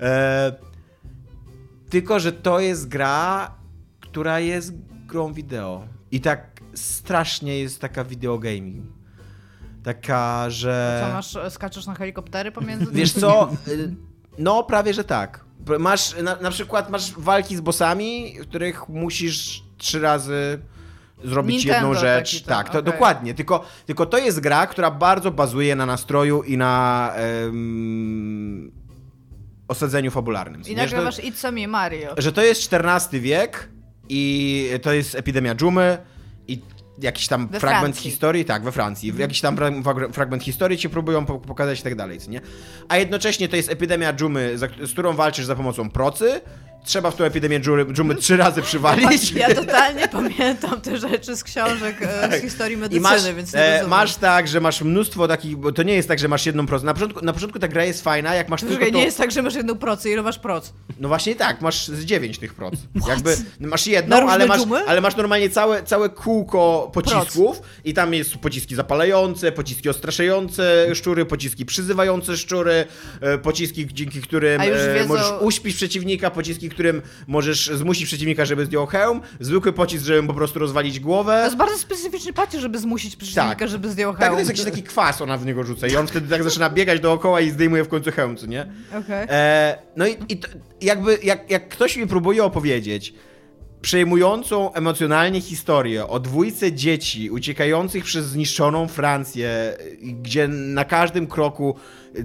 e, tylko, że to jest gra, która jest grą wideo. I tak strasznie jest taka videogaming. Taka, że... Co masz, e, skaczesz na helikoptery pomiędzy Wiesz co? y, No, prawie że tak. Masz, na, na przykład masz walki z bossami, w których musisz trzy razy zrobić Nintendo jedną rzecz. tak, to okej. dokładnie. Tylko, tylko to jest gra, która bardzo bazuje na nastroju i na osadzeniu fabularnym. I masz It's Me Mario. że to jest XIV wiek i to jest epidemia dżumy i jakiś tam We fragment Francji. historii, tak, we Francji. Jakiś tam fra- fra- fragment historii ci próbują po- pokazać i tak dalej, nie? A jednocześnie to jest epidemia dżumy, z którą walczysz za pomocą procy. Trzeba w tą epidemię dżumy, dżumy trzy razy przywalić. Ja totalnie pamiętam te rzeczy z książek e, z historii I medycyny, masz, więc nie e, rozumiem. masz tak, że masz mnóstwo takich, bo to nie jest tak, że masz jedną procę. Na początku, na początku ta gra jest fajna, jak masz tylko Czekaj, to... nie jest tak, że masz jedną procę. Ile masz proc? No właśnie tak, masz z dziewięć tych proc. Jakby masz jedną, ale masz, dżumy? ale masz normalnie całe, całe kółko pocisków i tam jest pociski zapalające, pociski odstraszające szczury, pociski przyzywające szczury, e, pociski, dzięki którym wiedzą- możesz uśpić przeciwnika, pociski, którym możesz zmusić przeciwnika, żeby zdjął hełm, zwykły pocisk, żeby mu po prostu rozwalić głowę. To jest bardzo specyficzny pacie, żeby zmusić przeciwnika, Tak. żeby zdjął Tak, hełm. to jest jakiś taki kwas, ona w niego rzuca i on wtedy tak zaczyna biegać dookoła i zdejmuje w końcu hełm, co nie? Okej. E, no i, i to, jakby, jak, jak ktoś mi próbuje opowiedzieć przejmującą emocjonalnie historię o dwójce dzieci uciekających przez zniszczoną Francję, gdzie na każdym kroku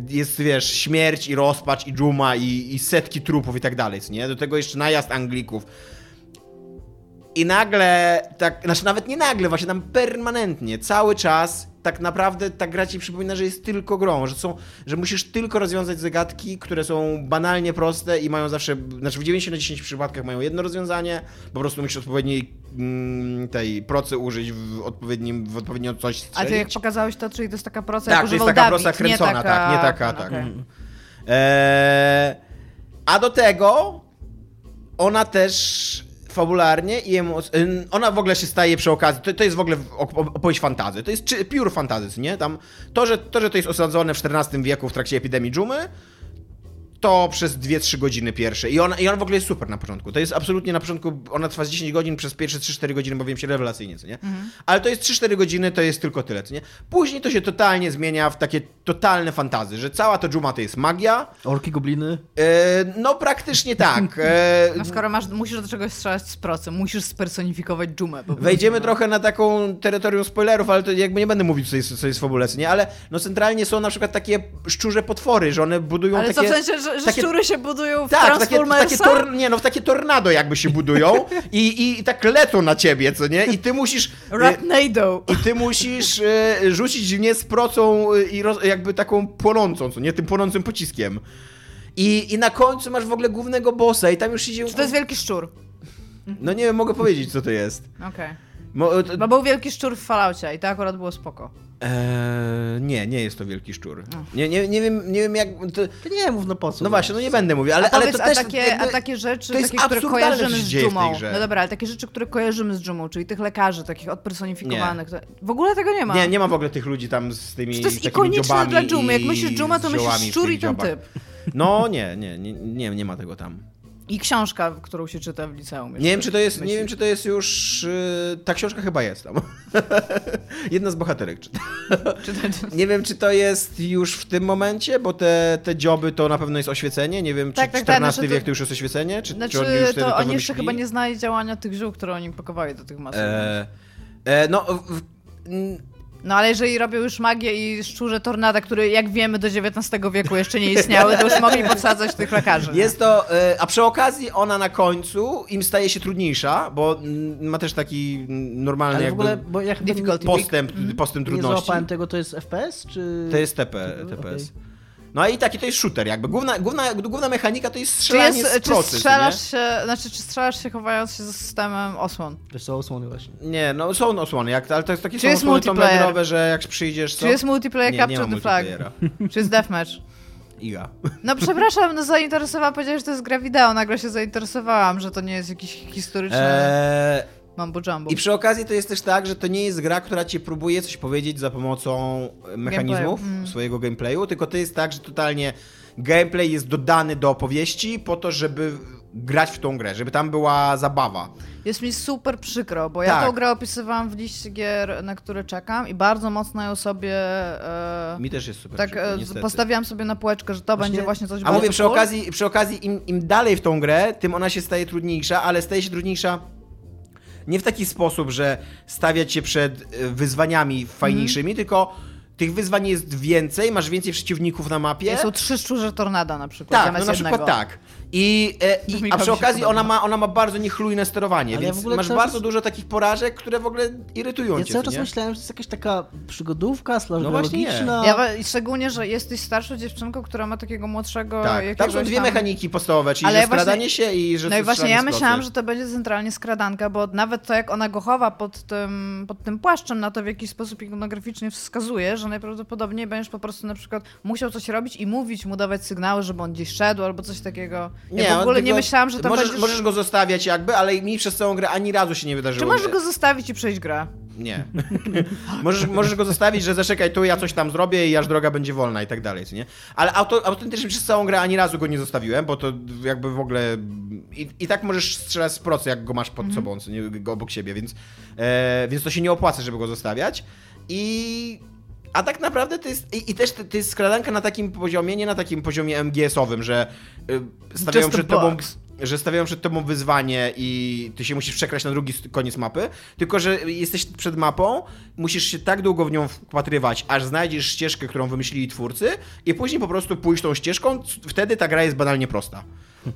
jest, wiesz, śmierć i rozpacz i dżuma i, i setki trupów i tak dalej, nie? Do tego jeszcze najazd Anglików. I nagle, tak, znaczy nawet nie nagle, właśnie tam permanentnie, cały czas, tak naprawdę ta gra ci przypomina, że jest tylko grą, że, są, że musisz tylko rozwiązać zagadki, które są banalnie proste i mają zawsze, znaczy w 90 na 10 przypadkach mają jedno rozwiązanie, po prostu musisz odpowiedniej mm, tej procy użyć w odpowiednim, w odpowiednio coś A ty strzelić. jak pokazałeś to, czyli to jest taka proca, Tak, to jest taka Dawid, prosta kręcona, nie taka... tak, nie taka, tak. Eee, a do tego ona też fabularnie i emo- ym, ona w ogóle się staje przy okazji, to, to jest w ogóle op- op- opowieść fantazy, to jest czy, pure fantasy, nie? Tam to że, to, że to jest osadzone w XIV wieku w trakcie epidemii dżumy, to przez 2-3 godziny pierwsze. I on, I on w ogóle jest super na początku. To jest absolutnie na początku, ona trwa z 10 godzin, przez pierwsze 3-4 godziny bawiłem się rewelacyjnie, co nie? Ale to jest 3-4 godziny, to jest tylko tyle, co nie? Później to się totalnie zmienia w takie totalne fantazy, że cała ta dżuma to jest magia. Orki, gobliny. E, no praktycznie tak. E, No skoro masz, musisz do czegoś strzelać z procy, musisz spersonifikować dżumę. po prostu. Wejdziemy trochę na taką terytorium spoilerów, ale to jakby nie będę mówić, co jest, co jest w fabule, co nie? Ale no centralnie są na przykład takie szczurze potwory, że one budują Ale takie... co, w sensie, że, że takie- szczury się budują w Tak, takie, takie, tor, nie, no, w takie tornado jakby się budują i, i tak lecą na ciebie, co nie? I ty musisz... e, Rapnado. I ty musisz e, rzucić w nie z procą e, i roz, jakby taką płonącą, co nie? Tym płonącym pociskiem. I, I na końcu masz w ogóle głównego bossa i tam już idzie... Czy to jest wielki szczur? No nie wiem, mogę powiedzieć, co to jest. Okej. Mo, to, Bo był wielki szczur w Falloutie i to akurat było spoko. Eee, nie, nie jest to wielki szczur. Nie, nie, nie, wiem, nie wiem jak... To, To nie mów, no po co. no właśnie, no nie będę mówił, ale, a powiedz, ale to a też takie, jakby, a takie rzeczy, takie, które kojarzymy z dżumą. No dobra, ale takie rzeczy, które kojarzymy z dżumą, czyli tych lekarzy, takich odpersonifikowanych. To... W ogóle tego nie ma. Nie, nie ma w ogóle tych ludzi tam z tymi Czy to jest ikoniczne dla dżumy? Jak myślisz dżuma, to myślisz szczur i ten dziobach. typ. No nie, nie, nie, nie, nie ma tego tam. I książka, którą się czyta w liceum. Nie wiem, czy to jest, nie wiem, czy to jest już... Yy, ta książka chyba jest tam. Jedna z bohaterek czyta. Nie wiem, czy to jest już w tym momencie, bo te, te dzioby to na pewno jest oświecenie. Nie wiem, czy Tak, tak, tak, XIV znaczy to- wiek to już jest oświecenie, czy, Znaczy, czy oni już to to oni jeszcze chyba nie znali działania tych żył, które oni pakowali do tych masów. E, e, no, w, No ale jeżeli robią już magię i szczurze tornada, które jak wiemy do XIX wieku jeszcze nie istniały, to już mogli podsadzać tych lekarzy. nie? jest to, e, a przy okazji ona na końcu im staje się trudniejsza, bo mm, ma też taki mm, normalny Ale w jakby ogóle, bo Difficulty. postęp, postęp nie trudności. załapałem tego, to jest FPS, czy... To jest TP. TPS. No i taki to jest shooter jakby. Główna, główna, główna mechanika to jest Czy, strzelanie jest, z czy procy, co strzelasz się, znaczy czy strzelasz się chowając się ze systemem osłon? Wiesz co, osłony właśnie. nie? No są osłony, jak, ale to jest takie Czy są jest osłony multiplayer? Że jak przyjdziesz, co? Czy jest multiplayer nie, Capture the Flag? Czy jest deathmatch? Iga. No przepraszam, no zainteresowała, powiedziałeś, że to jest gra wideo, nagle się zainteresowałam, że to nie jest jakiś historyczny Eee, mambo jumbo. I przy okazji to jest też tak, że to nie jest gra, która ci próbuje coś powiedzieć za pomocą mechanizmów Gameplayu, mm. swojego gameplayu, tylko to jest tak, że totalnie gameplay jest dodany do opowieści po to, żeby grać w tą grę, żeby tam była zabawa. Jest mi super przykro, bo ja Tak. tą grę opisywałam w liście gier, na które czekam i bardzo mocno ją sobie e, Mi też jest super tak przykro, e, niestety. postawiłam sobie na półeczkę, że to Właśnie- będzie właśnie coś A mówię przy okazji, przy okazji im, im dalej w tą grę, tym ona się staje trudniejsza, ale staje się trudniejsza nie w taki sposób, że stawiać się przed e, wyzwaniami fajniejszymi, tylko tych wyzwań jest więcej, masz więcej przeciwników na mapie. Są trzy szczurze tornada na przykład, Tak, no na jednego. przykład tak. I, e, i, a przy okazji ona ma, ona ma bardzo niechlujne sterowanie, Ale ja więc ogóle masz cały bardzo czas- dużo takich porażek, które w ogóle irytują Ja cię. cały co czas nie? myślałem, że to jest jakaś taka przygodówka, slash No właśnie nie. biologiczna. Ja, szczególnie, że jesteś starszą dziewczynką, która ma takiego młodszego Tak, tam jakiegoś są dwie tam... mechaniki podstawowe, czyli Ale że ja właśnie- skradanie się i że No i właśnie ja myślałam, że to będzie centralnie skradanka, bo nawet to, jak ona go chowa pod tym, pod tym płaszczem, na to w jaki sposób ikonograficznie wskazuje, że najprawdopodobniej będziesz po prostu na przykład musiał coś robić i mówić mu, dawać sygnały, żeby on gdzieś szedł albo coś takiego. Ja w on ogóle nie myślałam, że tam możesz, będziesz... możesz go zostawiać jakby, ale mi przez całą grę ani razu się nie wydarzyło. Czy możesz że- go zostawić i przejść grę? Nie. możesz, możesz go zostawić, że zaczekaj tu, ja coś tam zrobię i aż droga będzie wolna i tak dalej, nie? Ale auto, autentycznie przez całą grę ani razu go nie zostawiłem, bo to jakby w ogóle... I, i tak możesz strzelać z procy, jak go masz pod Mhm. sobą, nie? Go obok siebie, więc, e, więc to się nie opłaca, żeby go zostawiać. I... A tak naprawdę to jest. I, i też to, to jest skradanka na takim poziomie, nie na takim poziomie MGS-owym, że y, stawiają Just przed tobą. Że stawiają przed tobą wyzwanie i ty się musisz przekraść na drugi koniec mapy, tylko że jesteś przed mapą, musisz się tak długo w nią wpatrywać, aż znajdziesz ścieżkę, którą wymyślili twórcy, i później po prostu pójść tą ścieżką, wtedy ta gra jest banalnie prosta.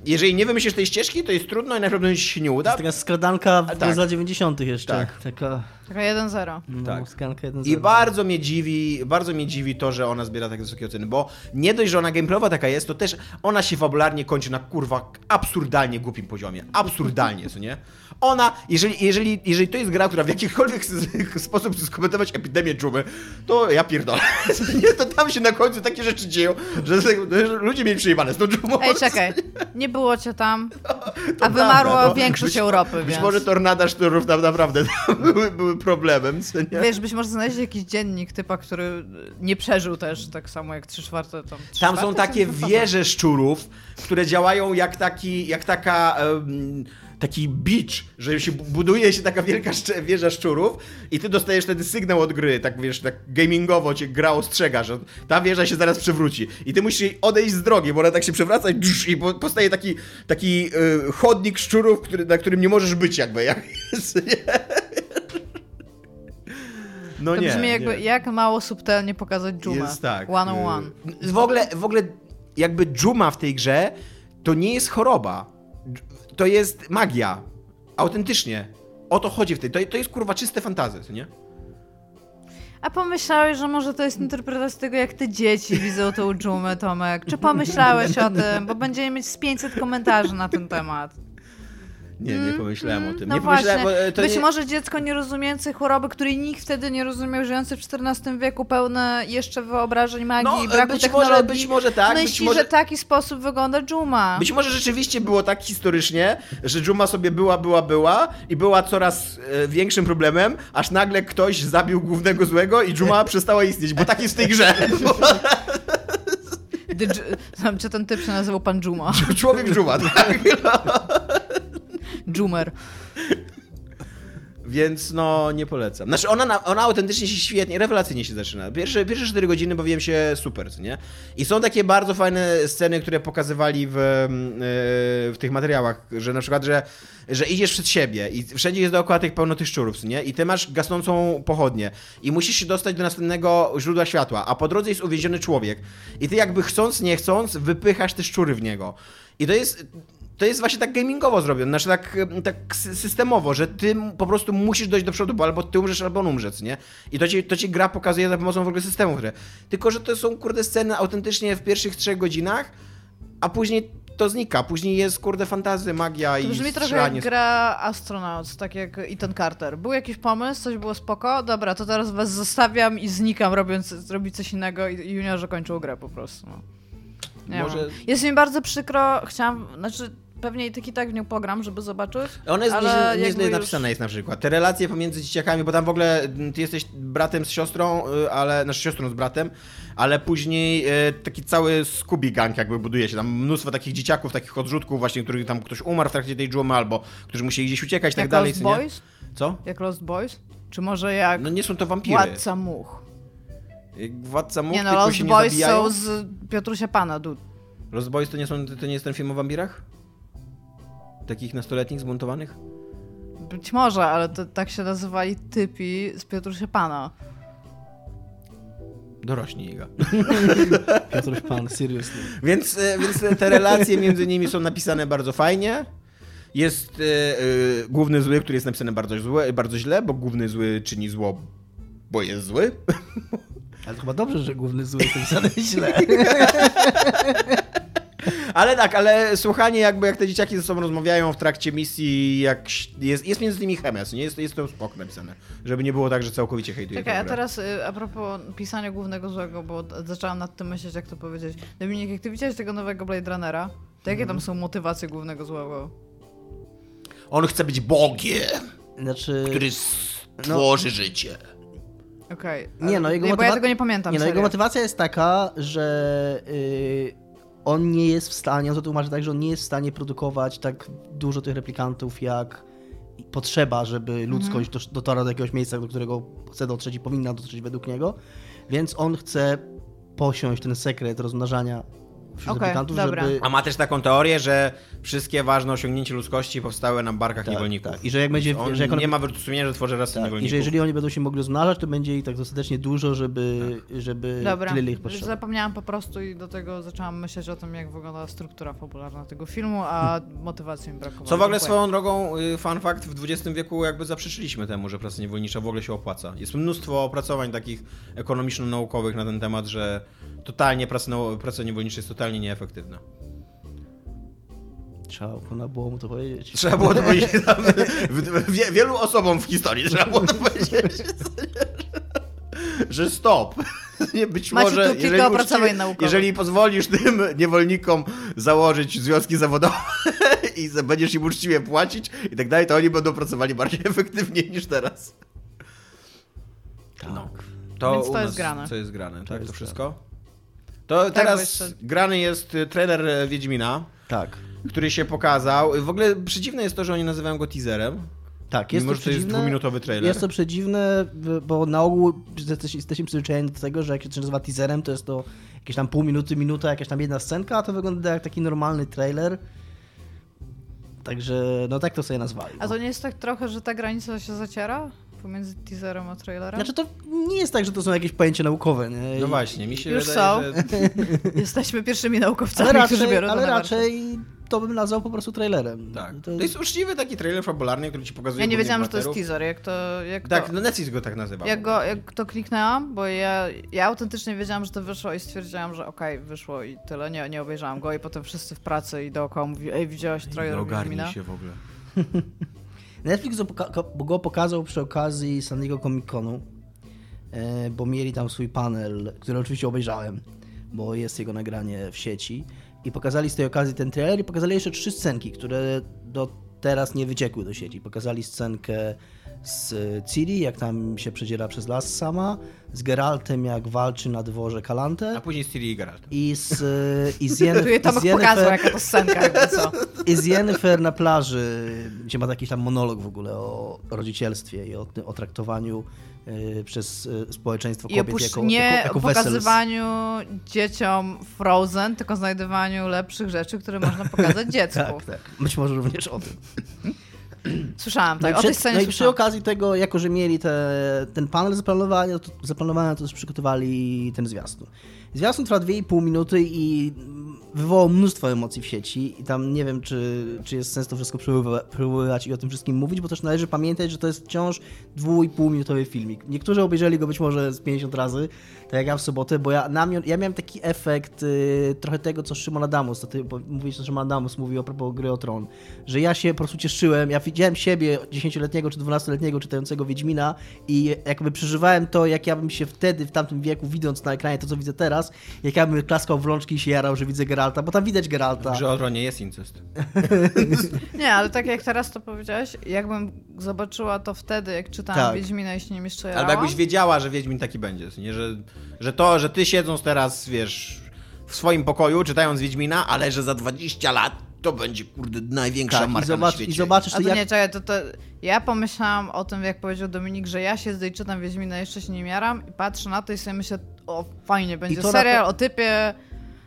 Jeżeli nie wymyślisz tej ścieżki, to jest trudno i najprawdopodobniej się nie To uda. jest taka skradanka w tak. z lat 90. jeszcze. Tak. Taka Taka 1-0. no, Tak. skradanka 1 I bardzo mnie dziwi, bardzo mnie dziwi to, że ona zbiera tak wysokie oceny, bo nie dość, że ona gameplayowa taka jest, to też ona się fabularnie kończy na kurwa absurdalnie głupim poziomie. Absurdalnie, co nie? Ona, jeżeli, jeżeli, jeżeli to jest gra, która w jakikolwiek sposób chce skomentować epidemię dżumy, to ja pierdolę. Nie, to tam się na końcu takie rzeczy dzieją, że, ludzie mieli przejebane z tą dżumą. Ej, czekaj, nie było cię tam, a prawda, wymarło no. większość Być- Europy, Być więc... może tornada szturów tam naprawdę tam były, były problemem, nie? Wiesz, być może znaleźć jakiś dziennik typa, który nie przeżył też, tak samo jak 3 czwarte tam. trzy Tam są takie wieże szczurów, które działają jak taki, jak taka... em, Taki beach, że się buduje się taka wielka wieża szczurów i ty dostajesz wtedy sygnał od gry, tak wiesz, tak gamingowo cię gra ostrzega, że ta wieża się zaraz przewróci. I ty musisz jej odejść z drogi, bo ona tak się przewraca i, powstaje taki, taki y, chodnik szczurów, który, na którym nie możesz być jakby. Jak jest, nie? No To nie, brzmi jakby, nie. jak mało subtelnie pokazać Juma. Jest tak. One on one. y, W ogóle, w ogóle jakby dżuma w tej grze to nie jest choroba. To jest magia. Autentycznie. O to chodzi w tej. To, to jest kurwa czyste fantazy, nie? A pomyślałeś, że może to jest interpretacja tego, jak te dzieci widzą tą dżumę, Tomek? Czy pomyślałeś o tym? Bo będziemy mieć z 500 komentarzy na ten temat. Nie, nie pomyślałem o tym. No nie właśnie, bo, e, być nie... może dziecko nie rozumiejące choroby, której nikt wtedy nie rozumiał, żyjące w XIV wieku, pełne jeszcze wyobrażeń magii, No, e, braku być technologii, może, być może tak, być myśli, może... że taki sposób wygląda dżuma. Być może rzeczywiście było tak historycznie, że dżuma sobie była, była, była i była coraz e, większym problemem, aż nagle ktoś zabił głównego złego i dżuma przestała istnieć, bo tak jest w tej grze. Czy ten typ się nazywał pan Dżuma. Człowiek dżuma, tak? Dżumer. Więc no, nie polecam. Znaczy, ona, na- ona autentycznie się świetnie, rewelacyjnie się zaczyna. Pierwsze, pierwsze 4 godziny bawiłem się super, nie? I są takie bardzo fajne sceny, które pokazywali w, mm, yy, w tych materiałach, że na przykład, że, że idziesz przed siebie i wszędzie jest dookoła tych pełno tych szczurów, nie? I ty masz gasnącą pochodnię i musisz się dostać do następnego źródła światła, a po drodze jest uwięziony człowiek. I ty jakby chcąc, nie chcąc, wypychasz te szczury w niego. I to jest to jest właśnie tak gamingowo zrobione, znaczy tak, tak sy- systemowo, że ty po prostu musisz dojść do przodu, bo albo ty umrzesz, albo on umrzec, nie? I to ci, to ci gra pokazuje za pomocą w ogóle systemu gry. Tylko, że to są, kurde, sceny autentycznie w pierwszych trzech godzinach, a później to znika. Później jest, kurde, fantazy, magia To i brzmi trochę jak gra Astronauts, tak jak Ethan Carter. Był jakiś pomysł, coś było spoko, dobra, to teraz was zostawiam i znikam, robiąc robić coś innego i juniorzy kończą grę po prostu. No. Nie Może- Może... Jest mi bardzo przykro, chciałam, znaczy pewnie i tak i tak w nią pogram, żeby zobaczyć. Ona jest ale nieźle, nieźle już- napisana jest na przykład. Te relacje pomiędzy dzieciakami, bo tam w ogóle mm, ty jesteś bratem z siostrą, y, ale, znaczy siostrą z bratem, ale później y, taki cały Scooby Gang jakby buduje się. Tam mnóstwo takich dzieciaków, takich odrzutków właśnie, których tam ktoś umarł w trakcie tej dżumy, albo którzy musieli gdzieś uciekać i tak dalej. Lost? Boys? Co? Jak Lost Boys? Czy może jak No nie są to wampiry. Władca Much? Jak Władca much, Nie no, Lost Boys są z Piotrusia Pana, dude. Lost Boys to nie, są, to nie jest ten film o wampirach? Takich nastoletnich zbuntowanych? Być może, ale to tak się nazywali typi z Piotrusia Pana. Dorośli Iga. Piotruś Pan, seriously. Więc, e, więc te relacje między nimi są napisane bardzo fajnie. Jest e, główny zły, który jest napisany bardzo, złe, bardzo źle, bo główny zły czyni zło, bo jest zły. Ale to chyba dobrze, że główny zły jest napisany źle. Ale tak, ale słuchanie jakby jak te dzieciaki ze sobą rozmawiają w trakcie misji, jak jest, jest między nimi chemia, nie jest, jest to spoko napisane. Żeby nie było tak, że całkowicie hejtuje Czekaj, a teraz y, a propos pisania głównego złego, bo zaczęłam nad tym myśleć, jak to powiedzieć. Dominik, jak ty widziałeś tego nowego Blade Runnera, to jakie Mhm. tam są motywacje głównego złego? On chce być Bogiem, Znaczy... który stworzy życie. Okej. Nie, no, jego nie, bo ja motywa- tego nie pamiętam, Nie, no jego motywacja jest taka, że y, on nie jest w stanie, on to tłumaczy tak, że on nie jest w stanie produkować tak dużo tych replikantów, jak potrzeba, żeby ludzkość Mhm. dosz- dotarła do jakiegoś miejsca, do którego chce dotrzeć i powinna dotrzeć według niego. Więc on chce posiąść ten sekret rozmnażania wśród replikantów, dobra. żeby... A ma też taką teorię, że wszystkie ważne osiągnięcia ludzkości powstały na barkach Tak, niewolników. tak. I że jak będzie- On że jak on- nie ma wyrzutu sumienia, że tworzy rasę Tak, I niewolników. że jeżeli oni będą się mogli rozmnażać, to będzie ich tak dostatecznie dużo, żeby, żeby Dobra, tyle ich potrzeba. zapomniałam po prostu i do tego zaczęłam myśleć o tym, jak wygląda struktura fabularna tego filmu, a motywacji mi brakowało. Co w ogóle swoją drogą, y, fun fact, w XX wieku jakby zaprzeczyliśmy temu, że praca niewolnicza w ogóle się opłaca. Jest mnóstwo opracowań takich ekonomiczno-naukowych na ten temat, że totalnie praca, praca niewolnicza jest totalnie nieefektywna. Trzeba było mu to powiedzieć. Trzeba było to powiedzieć wie, wielu osobom w historii trzeba było to powiedzieć, że stop. Nie, Być Macie może, tu kilka jeżeli, opracowań naukowych. jeżeli pozwolisz tym niewolnikom założyć związki zawodowe i będziesz im uczciwie płacić i tak dalej, to oni będą pracowali bardziej efektywnie niż teraz. No. To Więc to u jest nas, grane. Co jest grane, tak? To jest wszystko? To bo teraz jeszcze- grany jest y, trailer e, Wiedźmina, Tak. który się pokazał. W ogóle przedziwne jest to, że oni nazywają go teaserem. Tak, jest Mimo, to że to jest dwuminutowy trailer. Jest to przedziwne, bo na ogół jesteś- jesteśmy przyzwyczajeni do tego, że jak się coś nazywa teaserem, to jest to jakieś tam pół minuty, minuta, jakaś tam jedna scenka, a to wygląda jak taki normalny trailer. Także, no tak to sobie nazwali. A No. to nie jest tak trochę, że ta granica się zaciera pomiędzy teaserem a trailerem? Znaczy to nie jest tak, że to są jakieś pojęcia naukowe, nie? No właśnie, mi się Już wydaje, są. że... Jesteśmy pierwszymi naukowcami, Ale którzy raczej, biorą ale to raczej to bym nazwał po prostu trailerem. Tak. To, To jest uczciwy taki trailer fabularny, który ci pokazuje Ja nie wiedziałam, że to jest teaser. Jak to, jak Tak, to, no Netflix go tak nazywa. jak, go, jak to kliknęłam, bo ja, ja autentycznie wiedziałam, że to wyszło i stwierdziłam, że okej, wyszło i tyle, nie, nie obejrzałam go i potem wszyscy w pracy i dookoła mówi, ej, widziałaś trailer Ogarnij Wiedźmina? się w ogóle. Netflix go poka- go pokazał przy okazji San Diego Comic Conu, e, bo mieli tam swój panel, który oczywiście obejrzałem, bo jest jego nagranie w sieci. I pokazali z tej okazji ten trailer i pokazali jeszcze trzy scenki, które do teraz nie wyciekły do sieci. Pokazali scenkę z Ciri, jak tam się przedziera przez las sama, z Geraltem, jak walczy na dworze Kalante A później z Ciri i Geralt. i z, i z, Tomek i z pokazał, Yennefer- jaka to scenka, jakby co. i z Jennifer na plaży, gdzie ma jakiś tam monolog w ogóle o rodzicielstwie i o, o traktowaniu y, przez y, społeczeństwo I kobiet opusz... jako, nie jako, jako wessels. pokazywaniu dzieciom Frozen, tylko znajdywaniu lepszych rzeczy, które można pokazać dziecku. Tak, tak. Być może również o tym. Słyszałam, No, tak, i o tej przy, scenie no i przy okazji tego, jako że mieli te, ten panel zaplanowany, to, zaplanowany, to też przygotowali ten zwiastun. Zwiastun trwa 2,5 minuty i wywołał mnóstwo emocji w sieci i tam nie wiem, czy, czy jest sens to wszystko przywoływać i o tym wszystkim mówić, bo też należy pamiętać, że to jest wciąż 2,5 minutowy filmik. Niektórzy obejrzeli go być może z 50 razy, tak jak ja w sobotę, bo ja, na mnie, ja miałem taki efekt y, trochę tego, co Szymon Adamus, to ty mówisz, że Szymon Adamus mówił a propos gry o tron, że ja się po prostu cieszyłem, ja widziałem siebie 10-letniego czy 12-letniego czytającego Wiedźmina i jakby przeżywałem to, jak ja bym się wtedy, w tamtym wieku, widząc na ekranie to, co widzę teraz, jak ja bym klaskał w rączki i się jarał, że widzę Geralta Geralta, bo tam widać Geralta. Że o tronie jest incest. Nie, ale tak jak teraz to powiedziałeś, jakbym zobaczyła to wtedy, jak czytałam Tak. Wiedźmina, jeśli nie jeszcze Albo jakbyś wiedziała, że Wiedźmin taki będzie. Nie? Że, że to, że ty siedząc teraz, wiesz, w swoim pokoju, czytając Wiedźmina, ale że za 20 lat to będzie, kurde, największa Tak, i, marka zobacz, na świecie. i zobaczysz, A to to jak... nie, czekaj, to, to ja pomyślałam o tym, jak powiedział Dominik, że ja siedzę i czytam Wiedźmina, jeszcze się nie miaram i patrzę na to i sobie myślę, o fajnie, będzie to serial pe- o typie,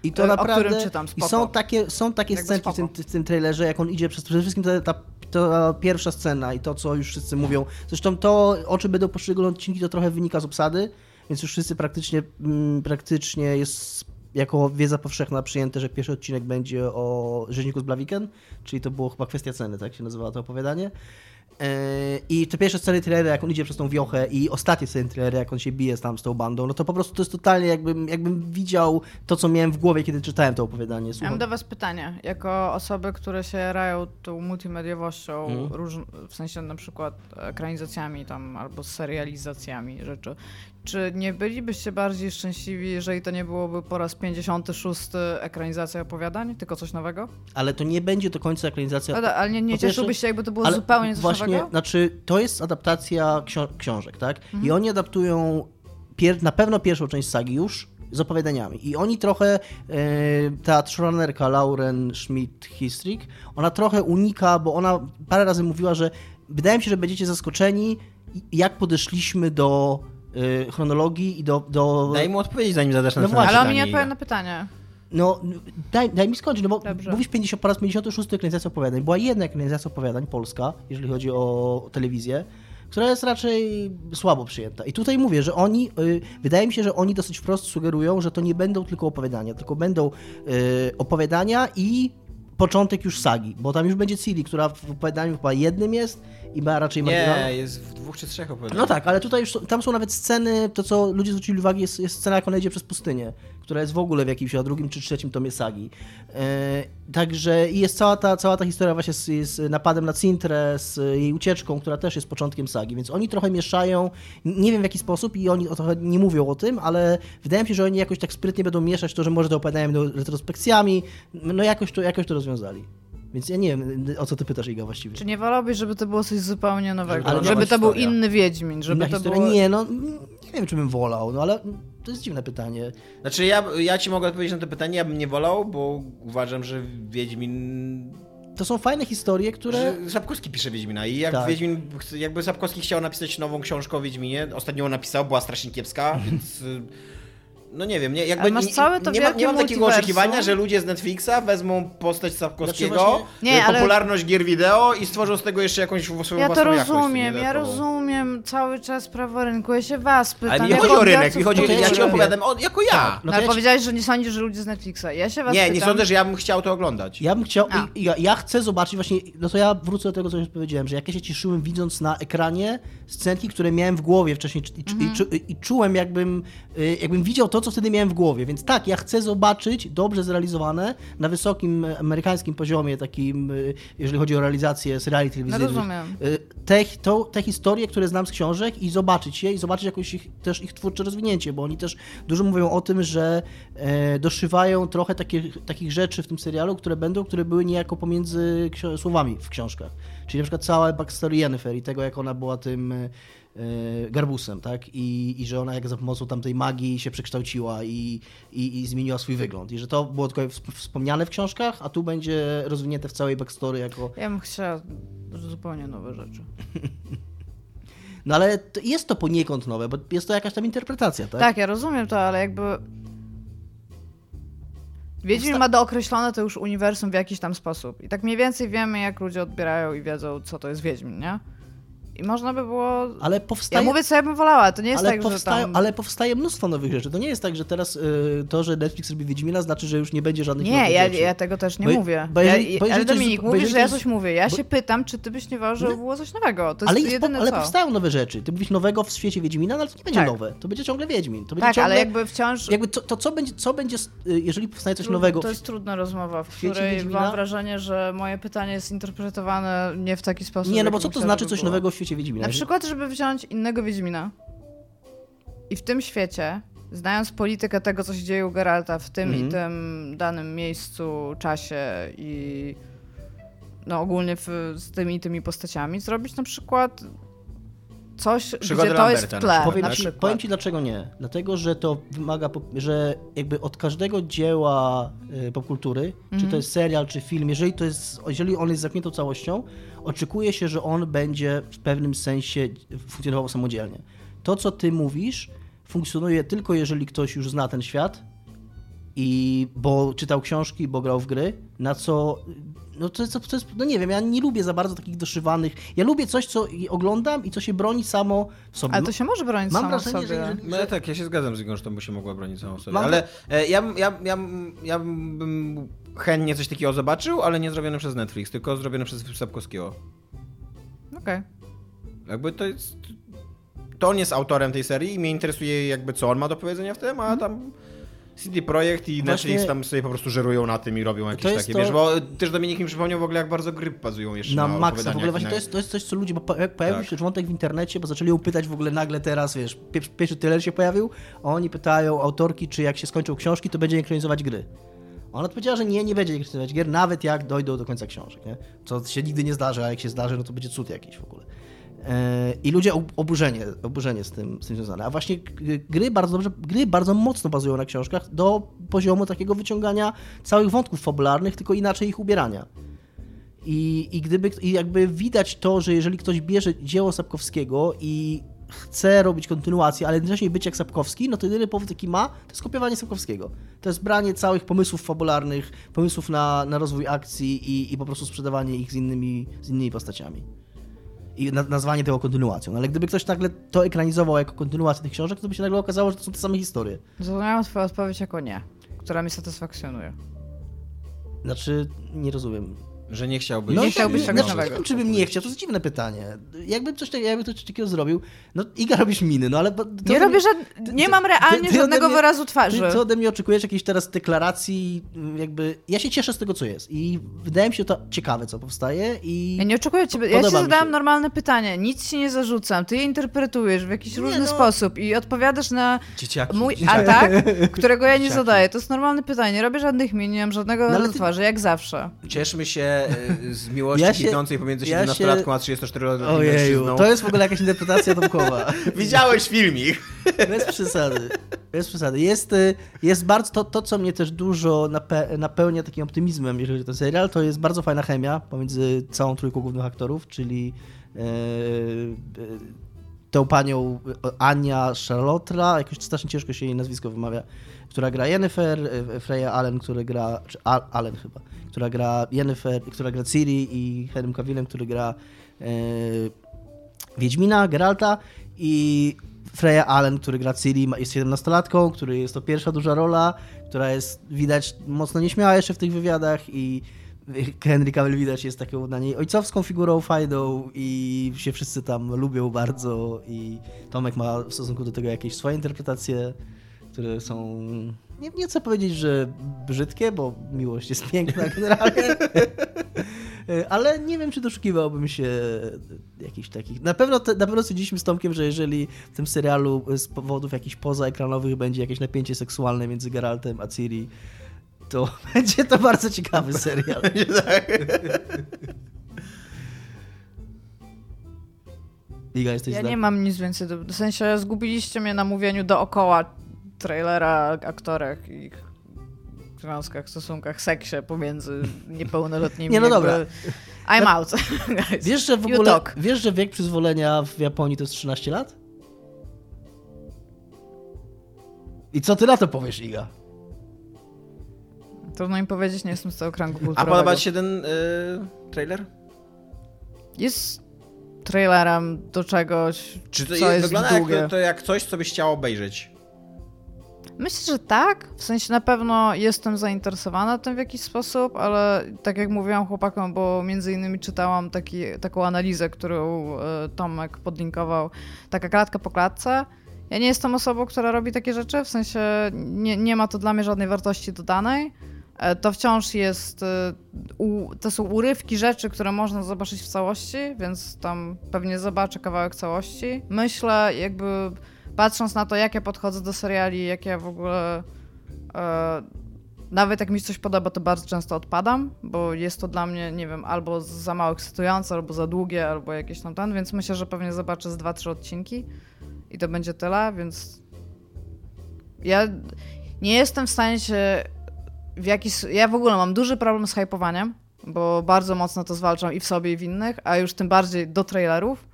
I to naprawdę. czytam, I spoko. są takie, są takie Jakby scenki w tym, w tym trailerze, jak on idzie przez. Przede wszystkim ta, ta, ta pierwsza scena i to, co już wszyscy mówią. Zresztą to, o czym będą poszczególne odcinki, to trochę wynika z obsady, więc już wszyscy praktycznie, mm, praktycznie jest jako wiedza powszechna przyjęte, że pierwszy odcinek będzie o rzeźniku z Blaviken, czyli to było chyba kwestia ceny, tak się nazywało to opowiadanie. Yy, I te pierwsze sceny trailera, jak on idzie przez tą wiochę i ostatnie sceny trailera, jak on się bije tam z tą bandą, no to po prostu to jest totalnie jakbym, jakbym widział to, co miałem w głowie, kiedy czytałem to opowiadanie. Słucham. mam do was pytanie, jako osoby, które się rają tą multimediowością, Mhm. róż, w sensie na przykład ekranizacjami tam, albo serializacjami rzeczy, czy nie bylibyście bardziej szczęśliwi, jeżeli to nie byłoby po raz 56 ekranizacja opowiadań, tylko coś nowego? Ale to nie będzie do końca ekranizacja. Ale, ale nie, nie cieszyłbyś się, jakby to było zupełnie coś właśnie, nowego? Znaczy, to jest adaptacja ksio- książek, tak? Mhm. I oni adaptują pier- na pewno pierwszą część sagi już z opowiadaniami. I oni trochę, e, ta showrunnerka Lauren Schmidt-Histrik, ona trochę unika, bo ona parę razy mówiła, że wydaje mi się, że będziecie zaskoczeni, jak podeszliśmy do chronologii i do... do... Daj mu odpowiedzieć, zanim zadasz No następne właśnie. Ale on mi nie Iga. na pytanie. No, daj, daj mi skończyć, no bo Dobrze. mówisz 50, po raz 56 ekranizacja opowiadań. Była jedna ekranizacja opowiadań, polska, jeżeli chodzi o telewizję, która jest raczej słabo przyjęta. I tutaj mówię, że oni, y, wydaje mi się, że oni dosyć wprost sugerują, że to nie będą tylko opowiadania, tylko będą y, opowiadania i początek już sagi, bo tam już będzie Ciri, która w opowiadaniu chyba jednym jest i ma raczej Nie, jest w dwóch czy trzech opowiadaniach. no tak, ale tutaj już tam są nawet sceny, to co ludzie zwrócili uwagę, jest, jest scena, jak ona idzie przez pustynię, która jest w ogóle w jakimś a drugim czy trzecim tomie sagi. E, także i jest cała ta, cała ta historia właśnie z, z napadem na Cintrę, z jej ucieczką, która też jest początkiem sagi, więc oni trochę mieszają, nie wiem w jaki sposób i oni trochę nie mówią o tym, ale wydaje mi się, że oni jakoś tak sprytnie będą mieszać to, że może to opowiadają retrospekcjami, no jakoś to, jakoś to rozwiązali. Więc ja nie wiem, o co ty pytasz, Iga, właściwie. Czy nie wolałbyś, żeby to było coś zupełnie nowego? Żeby to Żeby, to był historia. inny Wiedźmin, żeby Inna to historia? było... Nie, no nie wiem, czy bym wolał, no ale to jest dziwne pytanie. Znaczy ja, ja ci mogę odpowiedzieć na to pytanie, ja bym nie wolał, bo uważam, że Wiedźmin... To są fajne historie, które... Sapkowski pisze Wiedźmina i jak Tak. Wiedźmin, jakby Sapkowski chciał napisać nową książkę o Wiedźminie, ostatnio ją napisał, była strasznie kiepska, więc... No nie wiem, nie, jakby Ale masz nie, całe to nie, ma, nie mam takiego multiversum. oczekiwania, że ludzie z Netflixa wezmą postać Sapkowskiego, Znaczy właśnie- Nie, y, ale- popularność gier wideo i stworzą z tego jeszcze jakąś swoją Ja to własną rozumiem, ja rozumiem cały czas prawo rynku. Ja się was pytam. Ale nie chodzi o rynek, mi chodzi, ja ci opowiadam o, jako ja. No No, to ale ja ci- powiedziałeś, że nie sądzisz, że ludzie z Netflixa. Ja się was Nie, pytam. nie sądzę, że ja bym chciał to oglądać. Ja bym chciał, ja, ja chcę zobaczyć właśnie, no to ja wrócę do tego, co już powiedziałem, że jak ja się cieszyłem widząc na ekranie scenki, które miałem w głowie wcześniej i, czu- i, czu- i czułem jakbym, y, jakbym widział to, co wtedy miałem w głowie, więc tak, ja chcę zobaczyć dobrze zrealizowane na wysokim e, amerykańskim poziomie takim, y, jeżeli chodzi o realizację seriali telewizyjnych. rozumiem. y, Te, to, te historie, które znam z książek i zobaczyć je i zobaczyć jakoś ich, też ich twórcze rozwinięcie, bo oni też dużo mówią o tym, że e, doszywają trochę takich, takich rzeczy w tym serialu, które będą, które były niejako pomiędzy słowami w książkach. Czyli na przykład cała backstory Yennefer i tego, jak ona była tym e, garbusem, tak? I, I że ona jak za pomocą tamtej magii się przekształciła i, i, i zmieniła swój wygląd. I że to było tylko wsp- wspomniane w książkach, a tu będzie rozwinięte w całej backstory jako Ja bym chciała zupełnie nowe rzeczy. No ale to jest to poniekąd nowe, bo jest to jakaś tam interpretacja, tak? Tak, ja rozumiem to, ale jakby... Wiedźmin Wsta- ma dookreślone to już uniwersum w jakiś tam sposób. I tak mniej więcej wiemy, jak ludzie odbierają i wiedzą, co to jest Wiedźmin, nie? I można by było... Ale Ja powstaje... mówię, co ja bym wolała, to nie jest ale, tak, że powstaje, tam... ale powstaje mnóstwo nowych rzeczy. To nie jest tak, że teraz y, to, że Netflix robi Wiedźmina, znaczy, że już nie będzie żadnych Nie, nowych ja, rzeczy. ja tego też nie Bo- mówię. bo jeżeli- ja, bo jeżeli ale coś Dominik, bo mówisz, że ja coś- coś mówię. Ja bo- się pytam, czy ty byś nie uważał, żeby było coś nowego. To jest ale, jest jedyne po, ale co. powstają nowe rzeczy. Ty mówisz nowego w świecie Wiedźmina, no ale to nie będzie Tak. nowe. To będzie ciągle Wiedźmin. To będzie Tak, ciągle, ale jakby wciąż... jakby to, to co będzie, co będzie, y, jeżeli powstanie coś Trud- nowego... To jest trudna rozmowa, w której Wiedźmina? mam wrażenie, że moje pytanie jest interpretowane nie w taki sposób. Nie, no bo co to znaczy coś nowego w świecie Wiedźmina? Na przykład, żeby wziąć innego Wiedźmina i w tym świecie znając politykę tego, co się dzieje u Geralta w tym Mhm. i tym danym miejscu, czasie i no ogólnie w, z tymi i tymi postaciami, zrobić na przykład coś, Przygody gdzie to jest w tle. Powiem na ci, przykład. powiem ci dlaczego nie. Dlatego, że to wymaga, że jakby od każdego dzieła y, popkultury, czy Mhm. to jest serial, czy film, jeżeli, to jest, jeżeli on jest zamkniętą całością, oczekuje się, że on będzie w pewnym sensie funkcjonował samodzielnie. To, co ty mówisz, funkcjonuje tylko jeżeli ktoś już zna ten świat i bo czytał książki, bo grał w gry, na co no to jest, to jest, no nie wiem, ja nie lubię za bardzo takich doszywanych. Ja lubię coś, co i oglądam i co się broni samo w sobie. Ale to się może bronić Mam samo wrażenie, sobie. że jeżeli- No ja tak, ja się zgadzam z Igą, że to by się mogła bronić samą sobie. Mam- Ale e, ja, ja, ja, ja bym chętnie coś takiego zobaczył, ale nie zrobione przez Netflix, tylko zrobione przez Sapkowskiego. Okej. Jakby to jest... To on jest autorem tej serii i mnie interesuje jakby co on ma do powiedzenia w tym, a tam CD Projekt i Mhm. Właśnie- Netflix tam sobie po prostu żerują na tym i robią jakieś takie, to- wiesz, bo też Dominik mi przypomniał w ogóle jak bardzo gry bazują jeszcze na, na maksa. W ogóle właśnie na- to jest, to jest coś, co ludzie, bo pojawił Tak. się wątek w internecie, bo zaczęli ją pytać w ogóle nagle teraz, wiesz, pier- pierwszy trailer się pojawił, a oni pytają autorki, czy jak się skończą książki, to będzie ekranizować gry. Ona odpowiedziała, że nie, nie będzie ekranizować gier, nawet jak dojdą do końca książek, nie? Co się nigdy nie zdarzy, a jak się zdarzy, no to będzie cud jakiś w ogóle. E, I ludzie ob- oburzenie, oburzenie z tym, z tym związane. A właśnie gry bardzo dobrze, gry bardzo mocno bazują na książkach do poziomu takiego wyciągania całych wątków fabularnych, tylko inaczej ich ubierania. I, i gdyby, i jakby widać to, że jeżeli ktoś bierze dzieło Sapkowskiego i chce robić kontynuację, ale jednocześnie być jak Sapkowski, no to jedyny powód, jaki ma, to jest kopiowanie Sapkowskiego. To jest branie całych pomysłów fabularnych, pomysłów na, na rozwój akcji i, i po prostu sprzedawanie ich z innymi, z innymi postaciami. I na, nazwanie tego kontynuacją. No, ale gdyby ktoś nagle to ekranizował jako kontynuację tych książek, to by się nagle okazało, że to są te same historie. Zrozumiałam twoją odpowiedź jako nie, która mnie satysfakcjonuje. Znaczy, nie rozumiem. Że nie chciałby... nie chciałbyś nie, czegoś znaczy, nowego. nie wiem, czy bym nie chciał, to jest dziwne pytanie. Jakbym coś, tak- jakby coś takiego zrobił, no Iga robisz miny, no ale... Nie robię żad... nie mam realnie ty ode żadnego mnie- wyrazu twarzy. Ty, ty ode mnie oczekujesz jakiejś teraz deklaracji, jakby... Ja się cieszę z tego, co jest i wydaje mi się to ciekawe, co powstaje i... Ja nie oczekuję od ciebie. Ja ci zadałam się. normalne pytanie. Nic ci nie zarzucam. Ty je interpretujesz w jakiś Nie, różny no. sposób i odpowiadasz na Dzieciaki. mój atak, którego ja nie Dzieciaki. zadaję. To jest normalne pytanie. Nie robię żadnych min, nie mam żadnego No, ty- twarzy, jak zawsze. Cieszmy się e, z miłości Ja się- pomiędzy ja się- 17-latką a 34-letnim Ojeju, mężczyzną. to jest w ogóle jakaś interpretacja Tomkowa. Widziałeś filmik. Bez przesady. Bez przesady. Jest, y, jest bardzo, to, to, co mnie też dużo nape, napełnia takim optymizmem, jeżeli chodzi o ten serial, to jest bardzo fajna chemia pomiędzy całą trójką głównych aktorów, czyli e, e, tą panią Ania Charlotra, jakoś strasznie ciężko się jej nazwisko wymawia, która gra Jennifer, e, Freya Allen, który gra, czy Al, Allen chyba, która gra Jennifer, która gra Ciri i Henrym Cavillem, który gra e, Wiedźmina, Geralta i Freya Allen, który gra Ciri, jest 17-latką, który jest to pierwsza duża rola, która jest widać mocno nieśmiała jeszcze w tych wywiadach i Henry Cavill widać jest taką na niej ojcowską figurą fajną i się wszyscy tam lubią bardzo i Tomek ma w stosunku do tego jakieś swoje interpretacje, które są nie, nie chcę powiedzieć, że brzydkie, bo miłość jest piękna generalnie. Ale nie wiem, czy doszukiwałbym się jakichś takich. Na pewno, te, na pewno stwierdziliśmy z Tomkiem, że jeżeli w tym serialu z powodów jakichś pozaekranowych będzie jakieś napięcie seksualne między Geraltem a Ciri, to będzie to bardzo ciekawy serial. Iga, jesteś Ja nie mam nic więcej. Do... W sensie zgubiliście mnie na mówieniu dookoła trailera, aktorek i ich związkach, stosunkach, seksie pomiędzy niepełnoletnimi. Nie, no jakby- dobra. I'm out. guys. Wiesz, że w You ogóle, talk. wiesz, że wiek przyzwolenia w Japonii to jest 13 lat? I co ty na to powiesz, Iga? Trudno im powiedzieć, nie jestem z tego kręgu A podoba ci się ten y, trailer? Jest trailerem do czegoś, Czy to co jest wygląda długie. jak, to jak coś, co byś chciał obejrzeć? Myślę, że tak. W sensie na pewno jestem zainteresowana tym w jakiś sposób, ale tak jak mówiłam chłopakom, bo między innymi czytałam taki, taką analizę, którą e, Tomek podlinkował, taka klatka po klatce. Ja nie jestem osobą, która robi takie rzeczy, w sensie nie, nie ma to dla mnie żadnej wartości dodanej. E, To wciąż jest, e, to są urywki rzeczy, które można zobaczyć w całości, więc tam pewnie zobaczę kawałek całości. Myślę jakby patrząc na to, jak ja podchodzę do seriali, jak ja w ogóle... E, nawet jak mi coś podoba, to bardzo często odpadam, bo jest to dla mnie, nie wiem, albo za mało ekscytujące, albo za długie, albo jakieś tam ten, więc myślę, że pewnie zobaczę z dwa, trzy odcinki i to będzie tyle, więc ja nie jestem w stanie się w jakiś... Ja w ogóle mam duży problem z hypowaniem, bo bardzo mocno to zwalczam i w sobie, i w innych, a już tym bardziej do trailerów,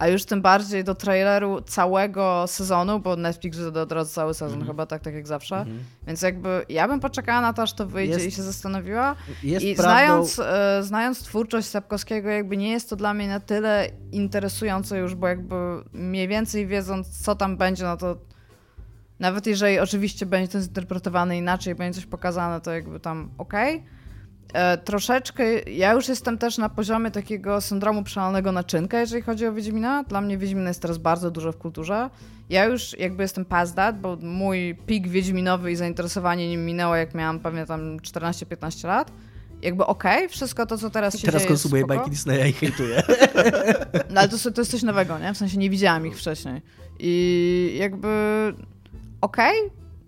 a już tym bardziej do traileru całego sezonu, bo Netflix wyda od razu cały sezon, chyba tak, tak jak zawsze. Mhm. Więc jakby ja bym poczekała na to, aż to wyjdzie Jest- i się zastanowiła. I prawdą... znając, e, znając twórczość Sapkowskiego, jakby nie jest to dla mnie na tyle interesujące już, bo jakby mniej więcej wiedząc, co tam będzie, no to nawet jeżeli oczywiście będzie to zinterpretowane inaczej, będzie coś pokazane, to jakby tam okej. E, Troszeczkę, ja już jestem też na poziomie takiego syndromu przelonego naczynka, jeżeli chodzi o Wiedźmina. Dla mnie Wiedźmin jest teraz bardzo dużo w kulturze. Ja już jakby jestem past that, bo mój pik Wiedźminowy i zainteresowanie nim minęło, jak miałam pewnie tam 14-15 lat. Jakby okej, wszystko to, co teraz się Teraz dzieje jest konsumuję bajki Disneya i hejtuję. No ale to, to jest coś nowego, nie? W sensie nie widziałam ich wcześniej. I jakby okej,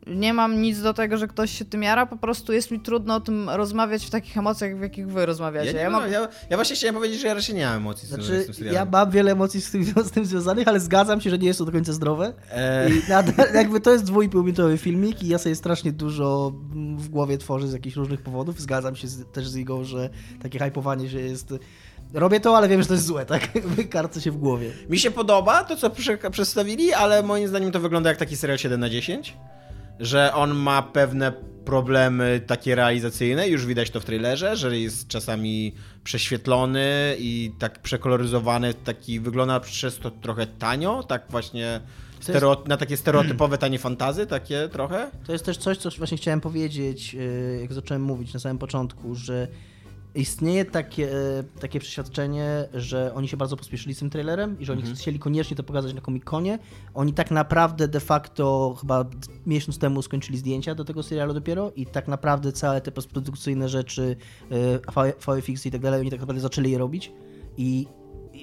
nie mam nic do tego, że ktoś się tym jara, po prostu jest mi trudno o tym rozmawiać w takich emocjach, w jakich wy rozmawiacie. Ja, nie Ja mam, ja, ja właśnie chciałem powiedzieć, że ja raczej nie mam emocji z tym- z Znaczy, tym serialem. ja mam wiele emocji z tym, z tym związanych, ale zgadzam się, że nie jest to do końca zdrowe. E, I nadal, jakby to jest dwójpółminutowy filmik i ja sobie strasznie dużo w głowie tworzę z jakichś różnych powodów. Zgadzam się z, też z Igą, że takie hypowanie, że jest... Robię to, ale wiem, że to jest złe, tak? Karcę się w głowie. Mi się podoba to, co prze- przedstawili, ale moim zdaniem to wygląda jak taki serial 7 na 10 że on ma pewne problemy takie realizacyjne, już widać to w trailerze, że jest czasami prześwietlony i tak przekoloryzowany, taki wygląda przez to trochę tanio, tak właśnie stereo, na takie stereotypowe tanie fantazy, takie trochę. To jest też coś, co właśnie chciałem powiedzieć, yy, jak zacząłem mówić na samym początku, że istnieje takie, e, takie przeświadczenie, że oni się bardzo pospieszyli z tym trailerem i że oni chcieli koniecznie to pokazać na Comic-Conie. Oni tak naprawdę de facto chyba miesiąc temu skończyli zdjęcia do tego serialu dopiero i tak naprawdę całe te postprodukcyjne rzeczy, e, VFX i tak dalej, oni tak naprawdę zaczęli je robić i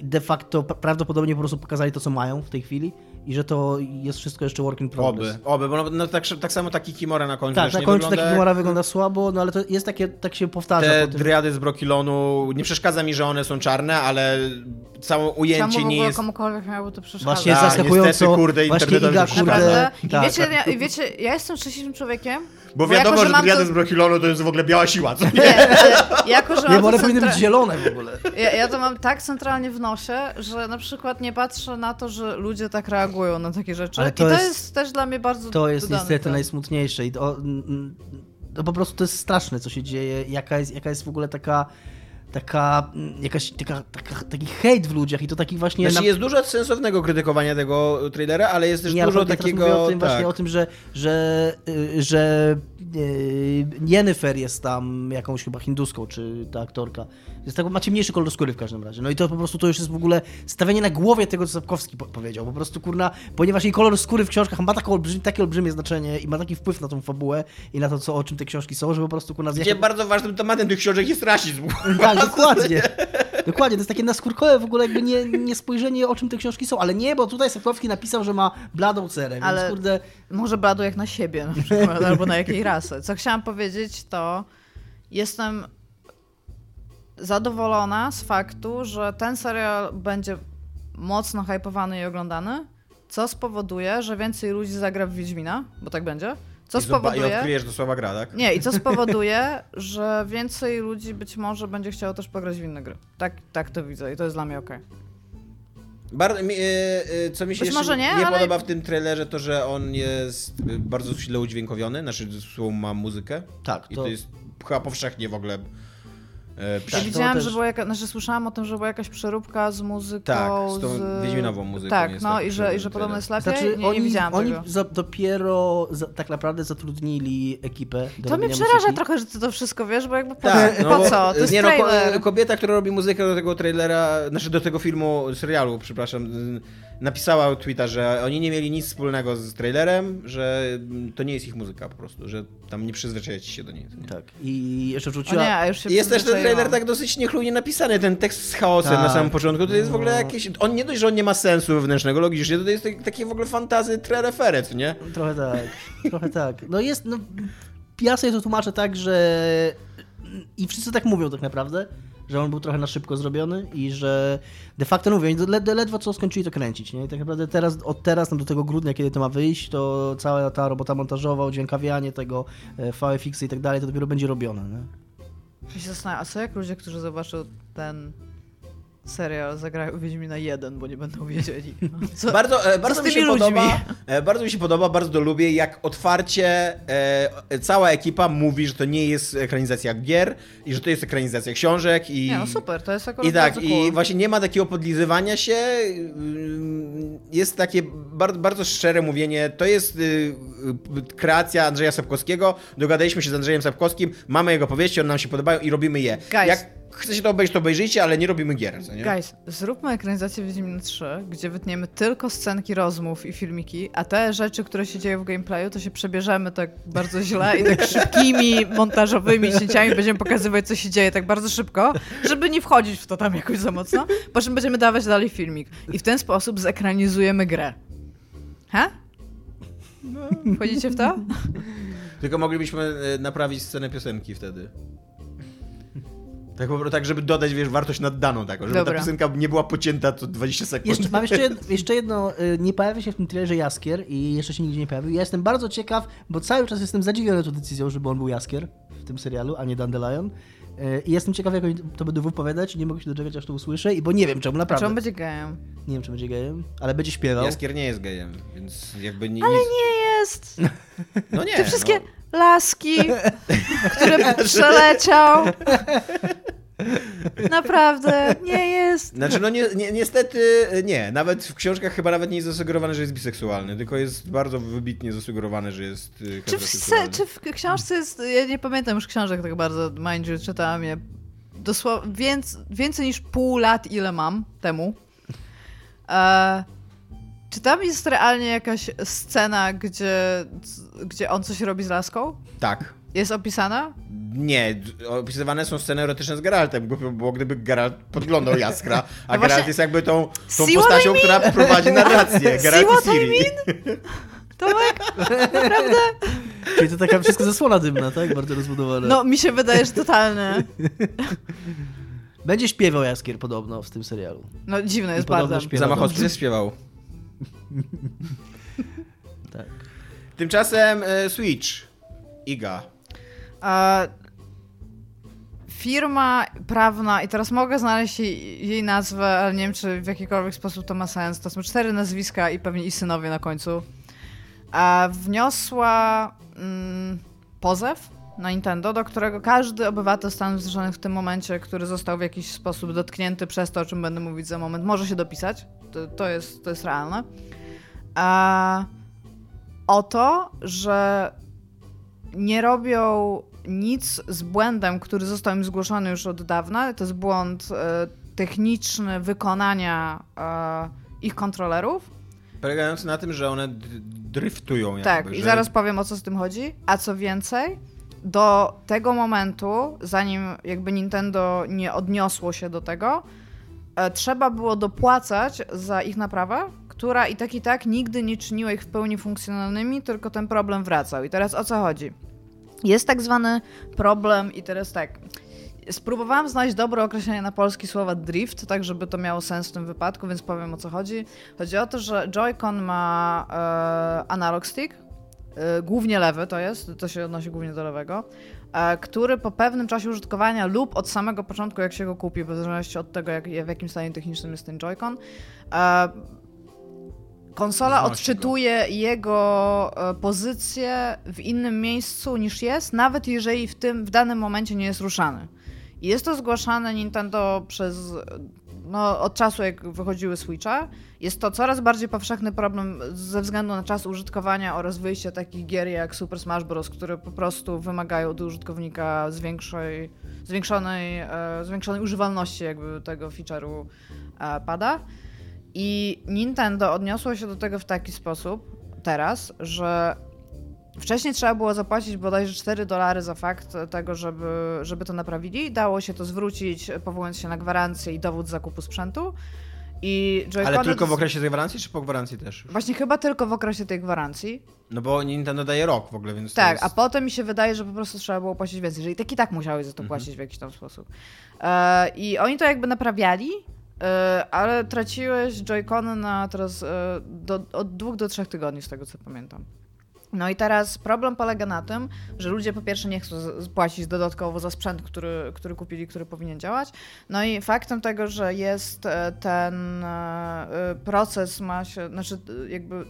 de facto pra- prawdopodobnie po prostu pokazali to, co mają w tej chwili i że to jest wszystko jeszcze work in progress. Oby, oby, bo no, no, tak, tak samo taki Kimora na końcu Tak, na końcu wygląda taki humora wygląda słabo, no ale to jest takie, tak się powtarza Te po tym. driady z Brokilonu, nie przeszkadza mi, że one są czarne, ale całe ujęcie Czemu nie jest... komukolwiek miałoby to przeszkadzać? Właśnie jest Tak, zaskakująco, niestety, kurde, właśnie Iga, kurde? I tak. wiecie, ja, wiecie, ja jestem szczęśliwym człowiekiem. Bo jako, wiadomo, że, mam driady to- z Brokilonu to jest w ogóle biała siła, co nie? Nie, ale jako, że Nie, bo one to powinny centra- być zielone w ogóle. Ja, ja to mam tak centralnie w nosie, że na przykład nie patrzę na to, że ludzie tak reagują na takie rzeczy. Ale I to to jest- jest, też dla mnie bardzo To jest niestety ten. najsmutniejsze i to, mm, mm, to po prostu to jest straszne, co się dzieje, jaka jest, jaka jest w ogóle taka taka, mm, jakaś, taka, taka, taki hejt w ludziach i to taki właśnie... Znaczy na- jest dużo sensownego krytykowania tego trailera, ale jest też Nie, dużo takiego... mówię o tym właśnie tak. o tym, że, że, y, że Jennifer jest tam jakąś chyba hinduską, czy ta aktorka. Jest tak, ma ciemniejszy kolor skóry w każdym razie. No i to po prostu to już jest w ogóle stawianie na głowie tego, co Sapkowski po powiedział. Po prostu kurna, ponieważ jej kolor skóry w książkach ma takie olbrzymie, takie olbrzymie znaczenie i ma taki wpływ na tą fabułę i na to, co, o czym te książki są, że po prostu kurna Gdzie zjechać... bardzo ważnym tematem tych książek jest rasizm. Tak, dokładnie. Dokładnie, to jest takie naskórkowe w ogóle jakby nie, nie spojrzenie o czym te książki są, ale nie, bo tutaj Sapkowski napisał, że ma bladą cerę, więc Ale- kurde... Może Bladu jak na siebie na przykład, albo na jakiej rasy. Co chciałam powiedzieć, to jestem zadowolona z faktu, że ten serial będzie mocno hypowany i oglądany, co spowoduje, że więcej ludzi zagra w Wiedźmina, bo tak będzie. Co I, zoba- I spowoduje... odkryjesz, że słowa gra, tak? Nie, i co spowoduje, że więcej ludzi być może będzie chciało też pograć w inne gry. Tak, tak to widzę i to jest dla mnie okej. Bar- mi, e, e, co mi się nie, nie ale- podoba w tym trailerze, to że on jest bardzo źle udźwiękowiony, znaczy słową ma muzykę. Tak, I to- to jest chyba powszechnie w ogóle przy... to widziałam, też- że była jaka, znaczy słyszałam o tym, że była jakaś przeróbka z muzyką. Tak, z tą z... Wiedźminową muzyką Tak, jest no i że, i że podobno jest lepiej. Znaczy, nie, oni, nie widziałam oni tego. za, dopiero za, tak naprawdę zatrudnili ekipę do To mnie przeraża muzyki. trochę, że ty to wszystko wiesz, bo jakby po, Tak, po no bo- co? To jest nie, no, kobieta, która robi muzykę do tego trailera, znaczy do tego filmu, serialu, przepraszam, napisała tweeta, że oni nie mieli nic wspólnego z trailerem, że to nie jest ich muzyka po prostu, że tam nie przyzwyczajacie się do niej. Nie? Tak. I jeszcze wrzuciła... nie, a już jest też ten trailer tak dosyć niechlujnie napisany, ten tekst z chaosem Tak. na samym początku, to jest w ogóle No. jakieś... On nie dość, że on nie ma sensu wewnętrznego, logicznie, to jest tak- takie w ogóle fantazy trereferet, nie? Trochę tak, trochę tak. No jest, no ja sobie to tłumaczę tak, że i wszyscy tak mówią tak naprawdę, że on był trochę na szybko zrobiony i że de facto no mówię, oni led, ledwo co skończyli to kręcić, nie? I tak naprawdę teraz, od teraz no, do tego grudnia, kiedy to ma wyjść, to cała ta robota montażowa, udźwiękawianie tego, e, VFX i tak dalej, to dopiero będzie robione, nie? Ja się zastanawiam, a co jak ludzie, którzy zobaczą ten serial, zagrają Wiedźmina 1, bo nie będą wiedzieli. Co? Bardzo, e, bardzo mi się ludźmi? podoba, e, bardzo mi się podoba, bardzo to lubię, jak otwarcie e, cała ekipa mówi, że to nie jest ekranizacja gier i że to jest ekranizacja książek i... Nie, no super, to jest akurat I tak, bardzo i cool. właśnie nie ma takiego podlizywania się. ym, Jest takie bardzo, bardzo szczere mówienie. To jest y, y, kreacja Andrzeja Sapkowskiego. Dogadaliśmy się z Andrzejem Sapkowskim, mamy jego powieści, one nam się podobają i robimy je. Guys. Jak chcecie to obejrzeć, to obejrzyjcie, ale nie robimy gier. Co nie? Guys, zróbmy ekranizację Wiedźmina 3, gdzie wytniemy tylko scenki rozmów i filmiki, a te rzeczy, które się dzieją w gameplayu, to się przebierzemy tak bardzo źle i tak szybkimi montażowymi cięciami będziemy pokazywać, co się dzieje tak bardzo szybko, żeby nie wchodzić w to tam jakoś za mocno, po czym będziemy dawać dalej filmik. I w ten sposób zekranizujemy grę. Ha? Wchodzicie w to? Tylko moglibyśmy e, naprawić scenę piosenki wtedy. Tak, tak, żeby dodać, wiesz, wartość naddaną taką, żeby Dobra. ta piosenka nie była pocięta co 20 sekund. Jeszcze, mam jeszcze, jed, jeszcze jedno, y, nie pojawia się w tym trailerze Jaskier i jeszcze się nigdzie nie pojawił. Ja jestem bardzo ciekaw, bo cały czas jestem zadziwiony tą decyzją, żeby on był Jaskier w tym serialu, a nie Dandelion. Y, I jestem ciekaw, jak oni to będą wypowiadać i nie mogę się doczekać, aż to usłyszę, i bo nie wiem czemu, A naprawdę. czy on będzie gejem? Nie wiem, czy będzie gejem, ale będzie śpiewał. Jaskier nie jest gejem, więc jakby nie, Ale nie jest! No nie, Te wszystkie no. laski, które przeleciał. Naprawdę, nie jest. Znaczy, no ni ni niestety nie. Nawet w książkach chyba nawet nie jest zasugerowane, że jest biseksualny, tylko jest bardzo wybitnie zasugerowane, że jest y, Czy w, czy w książce jest. Ja nie pamiętam już książek tak bardzo, mind you, czytałam je dosłownie więc, więcej niż pół lat, ile mam temu. E, czy tam jest realnie jakaś scena, gdzie, gdzie on coś robi z laską? Tak. Jest opisana? Nie, opisywane są sceny erotyczne z Geraltem, głupio by było gdyby Geralt podglądał Jaskra, a No Geralt właśnie- jest jakby tą, tą See postacią, I mean? która prowadzi narrację. Geralt what i I Ciri. Tomek? Czyli to taka wszystko zasłona dymna, tak? Bardzo rozbudowane. No, mi się wydaje, że totalne. Będzie śpiewał Jaskier podobno w tym serialu. No, dziwne jest bardzo. Zamachowski dobrze. śpiewał. Tak. Tymczasem y, Switch. Iga. Firma prawna, i teraz mogę znaleźć jej, jej nazwę, ale nie wiem, czy w jakikolwiek sposób to ma sens. To są cztery nazwiska i pewnie i synowie na końcu. Wniosła mm, pozew na Nintendo, do którego każdy obywatel Stanów Zjednoczonych w tym momencie, który został w jakiś sposób dotknięty przez to, o czym będę mówić za moment, może się dopisać. To, to, jest, to jest realne. O to, że nie robią nic z błędem, który został im zgłoszony już od dawna. To jest błąd e, techniczny wykonania e, ich kontrolerów. Polegający na tym, że one driftują jakby. tak, i że... zaraz powiem o co z tym chodzi. A co więcej, do tego momentu, zanim jakby Nintendo nie odniosło się do tego, e, trzeba było dopłacać za ich naprawę, która i tak i tak nigdy nie czyniła ich w pełni funkcjonalnymi, tylko ten problem wracał. I teraz o co chodzi? Jest tak zwany problem i teraz tak. Spróbowałam znaleźć dobre określenie na polski słowa drift, tak żeby to miało sens w tym wypadku, więc powiem o co chodzi. Chodzi o to, że Joy-Con ma e, analog stick, e, głównie lewy to jest, to się odnosi głównie do lewego, e, który po pewnym czasie użytkowania lub od samego początku, jak się go kupi, w zależności od tego, jak, w jakim stanie technicznym jest ten Joy-Con, e, konsola Znosi go. odczytuje jego e, pozycję w innym miejscu niż jest, nawet jeżeli w tym w danym momencie nie jest ruszany. I jest to zgłaszane Nintendo przez no, od czasu jak wychodziły Switche. Jest to coraz bardziej powszechny problem ze względu na czas użytkowania oraz wyjście takich gier jak Super Smash Bros., które po prostu wymagają od użytkownika zwiększej, zwiększonej, e, zwiększonej używalności jakby tego feature'u e, pada. I Nintendo odniosło się do tego w taki sposób teraz, że Wcześniej trzeba było zapłacić bodajże 4 dolary za fakt tego, żeby, żeby to naprawili. Dało się to zwrócić, powołując się na gwarancję i dowód zakupu sprzętu. I Ale tylko w okresie tej gwarancji, czy po gwarancji też? Właśnie chyba tylko w okresie tej gwarancji. No bo Nintendo daje rok w ogóle, więc Tak, jest... a potem mi się wydaje, że po prostu trzeba było płacić więcej, że i tak i tak musiałeś za to mhm. płacić w jakiś tam sposób. E, I oni to jakby naprawiali, ale traciłeś Joy-Cony na teraz e, do, od dwóch do trzech tygodni, z tego co pamiętam. No i teraz problem polega na tym, że ludzie po pierwsze nie chcą płacić dodatkowo za sprzęt, który, który kupili, który powinien działać. No i faktem tego, że jest e, ten e, e, proces, ma się, znaczy jakby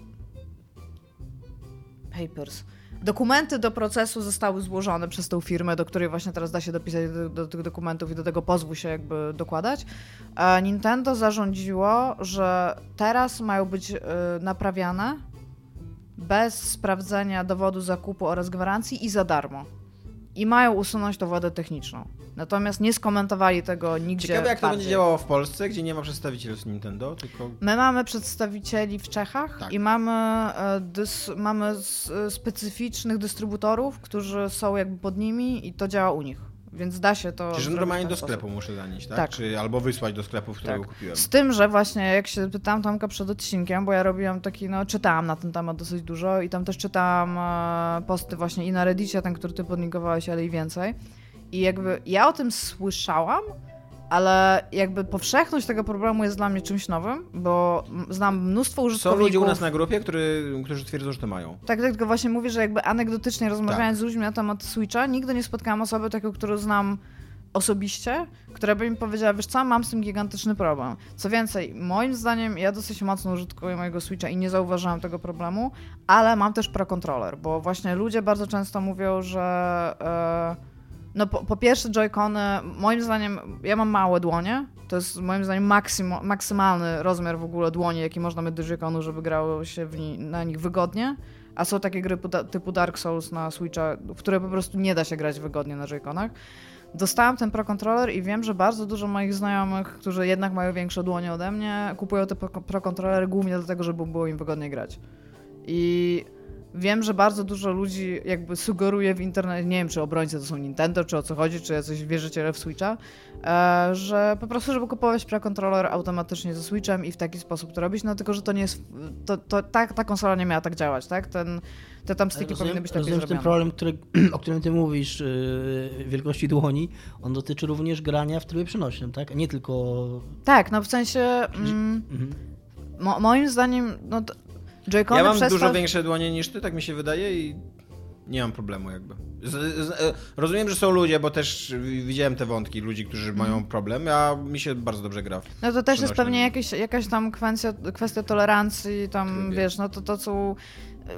papers. Dokumenty do procesu zostały złożone przez tą firmę, do której właśnie teraz da się dopisać do, do tych dokumentów i do tego pozwu się jakby dokładać. A Nintendo zarządziło, że teraz mają być naprawiane bez sprawdzenia dowodu zakupu oraz gwarancji i za darmo. I mają usunąć tą wodę techniczną. Natomiast nie skomentowali tego nigdzie. Ciekawe, jak bardziej. to będzie działało w Polsce, gdzie nie ma przedstawicieli z Nintendo, tylko. My mamy przedstawicieli w Czechach tak. i mamy, e, dys, mamy specyficznych dystrybutorów, którzy są jakby pod nimi i to działa u nich. Więc da się to. Czyli normalnie do sklepu sposób. muszę zanieść, tak? tak? Czy albo wysłać do sklepu, w którego tak. kupiłem. Z tym, że właśnie jak się pytałam Tomka przed odcinkiem, bo ja robiłam taki, no czytałam na ten temat dosyć dużo i tam też czytałam e, posty właśnie i na Reddicie, ten, który ty podnikowałeś, ale i więcej. I jakby ja o tym słyszałam, ale jakby powszechność tego problemu jest dla mnie czymś nowym, bo znam mnóstwo użytkowników. Są ludzie u nas na grupie, który, którzy twierdzą, że to mają. Tak, tak, tylko właśnie mówię, że jakby anegdotycznie rozmawiając tak. z ludźmi na temat Switcha, nigdy nie spotkałam osoby takiej, którą znam osobiście, która by mi powiedziała, wiesz co, mam z tym gigantyczny problem. Co więcej, moim zdaniem, ja dosyć mocno użytkuję mojego Switcha i nie zauważyłam tego problemu, ale mam też Pro Controller, bo właśnie ludzie bardzo często mówią, że... Yy, no po, po pierwsze Joy-Cony, moim zdaniem, ja mam małe dłonie, to jest moim zdaniem maksym, maksymalny rozmiar w ogóle dłoni, jaki można mieć do Joy-Conu, żeby grało się ni na nich wygodnie, a są takie gry typu Dark Souls na Switcha, w które po prostu nie da się grać wygodnie na Joy-Conach. Dostałam ten Pro Controller i wiem, że bardzo dużo moich znajomych, którzy jednak mają większe dłonie ode mnie, kupują te Pro Controllery głównie dlatego, żeby było im wygodniej grać. I Wiem, że bardzo dużo ludzi jakby sugeruje w internecie, nie wiem czy obrońcy to są Nintendo, czy o co chodzi, czy jacyś wierzyciele w Switcha, e, że po prostu, żeby kupować prekontroler automatycznie ze Switchem i w taki sposób to robić, no tylko, że to nie jest, to, to, ta, ta konsola nie miała tak działać, tak? Ten, te tam styki powinny być takie Rozumiem, ten problem, który, o którym ty mówisz, yy, wielkości dłoni, on dotyczy również grania w trybie przenośnym, tak? Nie tylko... Tak, no w sensie... Mm, mhm. mo, moim zdaniem, no ja mam dużo większe dłonie niż ty, tak mi się wydaje i nie mam problemu jakby. Z, z, e, rozumiem, że są ludzie, bo też widziałem te wątki ludzi, którzy mają mhm. problem, a mi się bardzo dobrze gra. No to też jest pewnie jakieś, jakaś tam kwestia, kwestia tolerancji, tam wiesz, no to to są...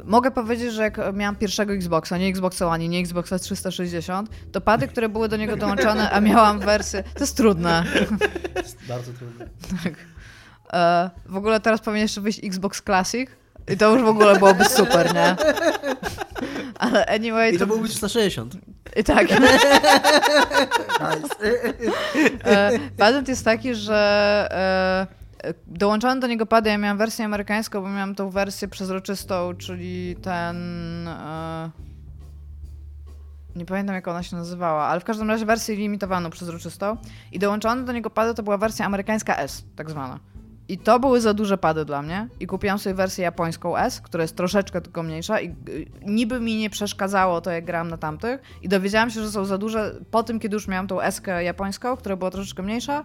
Mogę powiedzieć, że jak miałam pierwszego Xboxa, nie Xboxa One, nie Xboxa 360, to pady, które były do niego dołączone, a miałam wersję... To jest trudne. Jest bardzo trudne. Tak. E, w ogóle teraz powinien jeszcze wyjść Xbox Classic, i to już w ogóle byłoby super, nie? Ale anyway... I to, to byłby 360. I tak. e, patent jest taki, że e, dołączałem do niego pady, ja miałam wersję amerykańską, bo miałam tą wersję przezroczystą, czyli ten... E, nie pamiętam jak ona się nazywała, ale w każdym razie wersję limitowaną przezroczystą i dołączone do niego pady to była wersja amerykańska S, tak zwana. I to były za duże pady dla mnie. I kupiłam sobie wersję japońską S, która jest troszeczkę tylko mniejsza i y, niby mi nie przeszkadzało to, jak grałam na tamtych. I dowiedziałam się, że są za duże po tym, kiedy już miałam tą S japońską, która była troszeczkę mniejsza.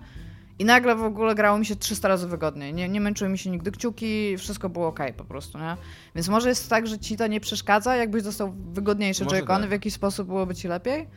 I nagle w ogóle grało mi się 300 razy wygodniej. Nie, nie męczyły mi się nigdy kciuki, wszystko było ok po prostu, nie? Więc może jest tak, że ci to nie przeszkadza, jakbyś dostał wygodniejsze joy tak. w jakiś sposób byłoby ci lepiej.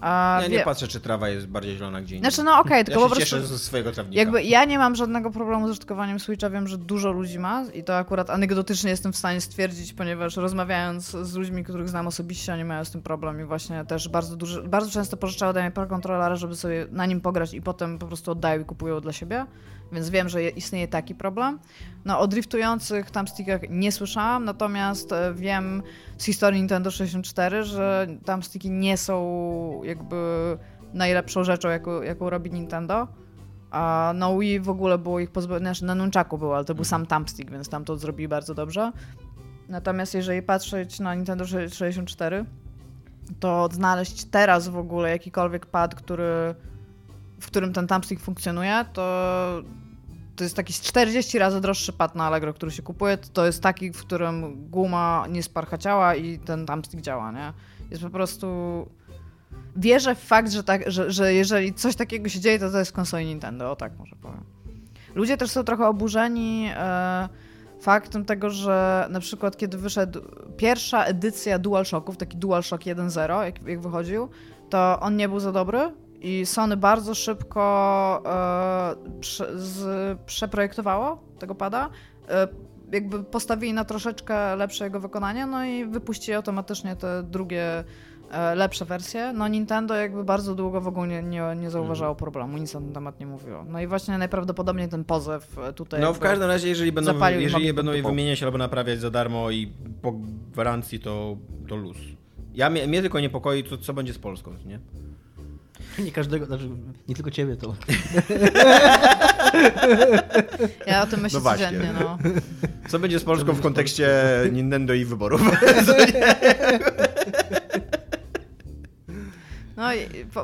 A, ja nie wie... patrzę, czy trawa jest bardziej zielona gdzie indziej. Znaczy, no okej, okay, tylko ja po prostu... ze swojego trawnika. Jakby ja nie mam żadnego problemu z użytkowaniem Switcha, wiem, że dużo ludzi ma i to akurat anegdotycznie jestem w stanie stwierdzić, ponieważ rozmawiając z ludźmi, których znam osobiście, oni mają z tym problem i właśnie też bardzo dużo, bardzo często pożyczają ode mnie Pro Controllera, żeby sobie na nim pograć i potem po prostu oddają i kupują dla siebie więc wiem, że istnieje taki problem. No, o driftujących thumbstickach nie słyszałam, natomiast e, wiem z historii Nintendo 64, że thumbsticki nie są jakby najlepszą rzeczą, jaką, jaką robi Nintendo. A na Wii w ogóle było ich pozbawione, znaczy na Nunchaku było, ale to był sam thumbstick, więc tam to zrobili bardzo dobrze. Natomiast jeżeli patrzeć na Nintendo 64, to znaleźć teraz w ogóle jakikolwiek pad, który, w którym ten thumbstick funkcjonuje, to to jest taki z 40 razy droższy pad na Allegro, który się kupuje. To jest taki, w którym guma nie sparcha ciała i ten thumbstick działa, nie? Jest po prostu... Wierzę w fakt, że, tak, że, że jeżeli coś takiego się dzieje, to to jest konsoli Nintendo, o tak może powiem. Ludzie też są trochę oburzeni e, faktem tego, że na przykład kiedy wyszedł pierwsza edycja DualShocków, taki DualShock 1.0, jak, jak wychodził, to on nie był za dobry i Sony bardzo szybko e, prze, z, przeprojektowało tego pada. E, jakby postawili na troszeczkę lepsze jego wykonanie, no i wypuścili automatycznie te drugie e, lepsze wersje. No Nintendo jakby bardzo długo w ogóle nie, nie, nie zauważało problemu, nic na ten temat nie mówiło. No i właśnie najprawdopodobniej ten pozew tutaj... No w każdym razie, jeżeli będą, jeżeli je będą je wymieniać albo naprawiać za darmo i po gwarancji, to, to luz. Ja, mnie, mnie tylko niepokoi, co, co będzie z Polską, nie? Nie każdego, znaczy nie tylko ciebie to. Ja o tym myślę No właśnie. codziennie, no. Co będzie z Polską w kontekście Nintendo i wyborów? No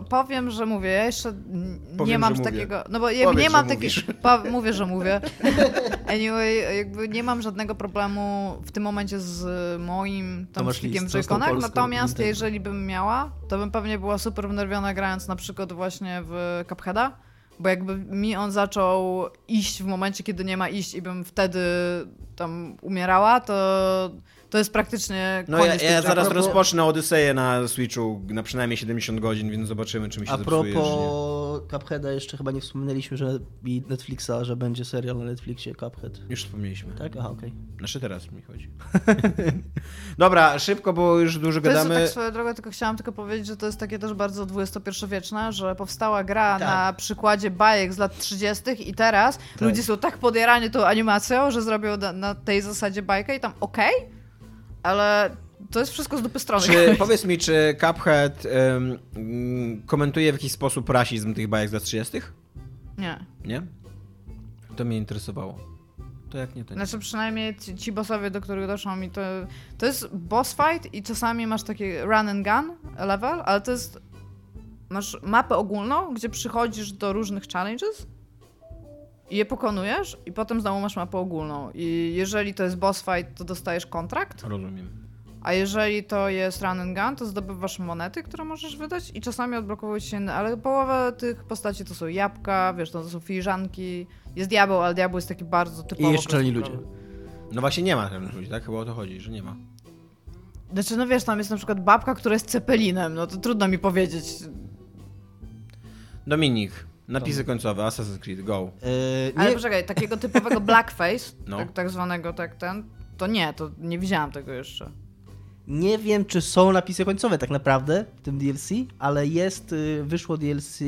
powiem, że mówię, ja jeszcze n- nie Powiem, mam że mówię. takiego, no bo jakby Powiedz, nie mam takiego, mówię, że mówię. Anyway, jakby nie mam żadnego problemu w tym momencie z moim tam list, w Polską natomiast Nintendo? jeżeli bym miała, to bym pewnie była super wnerwiona grając na przykład właśnie w Cupheada, bo jakby mi on zaczął iść w momencie, kiedy nie ma iść i bym wtedy tam umierała, to to jest praktycznie No ja, ja zaraz propos- rozpocznę Odyseję na Switchu na przynajmniej 70 godzin, więc zobaczymy, czy mi się A zepsuje, propos Cupheada jeszcze chyba nie wspominaliśmy, że i Netflixa, że będzie serial na Netflixie Cuphead. Już wspomnieliśmy. Tak? Aha, okej. Znaczy teraz mi chodzi. Dobra, szybko, bo już dużo To jest gadamy. tak swoją drogą, tylko chciałam tylko powiedzieć, że to jest takie też bardzo XXI-wieczne, że powstała gra Tak. na przykładzie bajek z lat 30. i teraz Tak. ludzie są tak podjarani tą animacją, że zrobią na, na tej zasadzie bajkę i tam okej, ale to jest wszystko z dupy strony. Czy, powiedz mi, czy Cuphead mm, komentuje w jakiś sposób rasizm tych bajek z lat 30? Nie. Nie? To mnie interesowało. To jak nie, nie. Znaczy przynajmniej ci, ci bossowie, do których doszło mi, to, to jest boss fight i czasami masz taki run and gun level, ale to jest masz mapę ogólną, gdzie przychodzisz do różnych challenges i je pokonujesz i potem znowu masz mapę ogólną i jeżeli to jest boss fight, to dostajesz kontrakt, Rozumiem. a jeżeli to jest run and gun, to zdobywasz monety, które możesz wydać i czasami odblokowuje się inne, ale połowa tych postaci to są jabłka, wiesz, to są filiżanki, jest diabeł, ale diabeł jest taki bardzo typowo I jeszcze ludzie. No właśnie nie ma czarnych ludzi, tak? Chyba o to chodzi, że nie ma. Znaczy, no wiesz, tam jest na przykład babka, która jest cepelinem, no to trudno mi powiedzieć. Dominik, napisy końcowe, Assassin's Creed, go. Ale nie, poczekaj, takiego typowego blackface, No. tak, tak zwanego, tak ten, to nie, to nie widziałam tego jeszcze. nie wiem, czy są napisy końcowe tak naprawdę w tym DLC, ale jest, y, wyszło DLC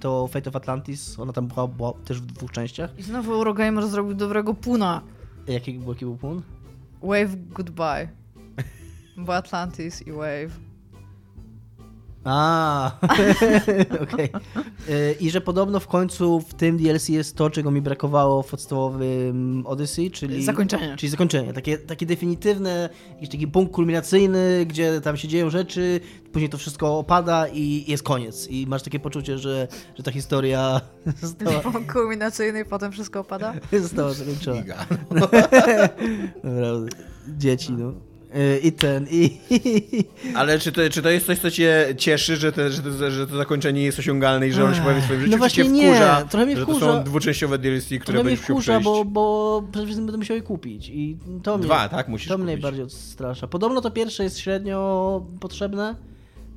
to Fate of Atlantis, ona tam była, była też w dwóch częściach. I znowu Eurogamer zrobił dobrego puna. Jaki, jaki był pun? Wave goodbye. Bo Atlantis i Wave. A, okej. Y, I że podobno w końcu w tym DLC jest to, czego mi brakowało w podstawowym Odyssey, czyli... Zakończenie. Czyli zakończenie, takie, takie definitywne, jakiś taki punkt kulminacyjny, gdzie tam się dzieją rzeczy, później to wszystko opada i jest koniec. I masz takie poczucie, że, że ta historia została, Punkt kulminacyjny i potem wszystko opada. została zakończona. Naprawdę. Dzieci, no. Y, I ten, i... Ale czy to, czy to jest coś, co cię cieszy, że, te, że, to, że to zakończenie jest osiągalne i że ono się Ech, pojawi w swoim życiu? no właśnie nie, wkurza, trochę mnie że to wkurza. są dwuczęściowe DLC, które mnie będziesz musiał wkurza, przejść? bo, bo przede wszystkim będę musiał je kupić. I to mnie, Dwa, tak? Musisz to mnie kupić. najbardziej odstrasza. Podobno to pierwsze jest średnio potrzebne,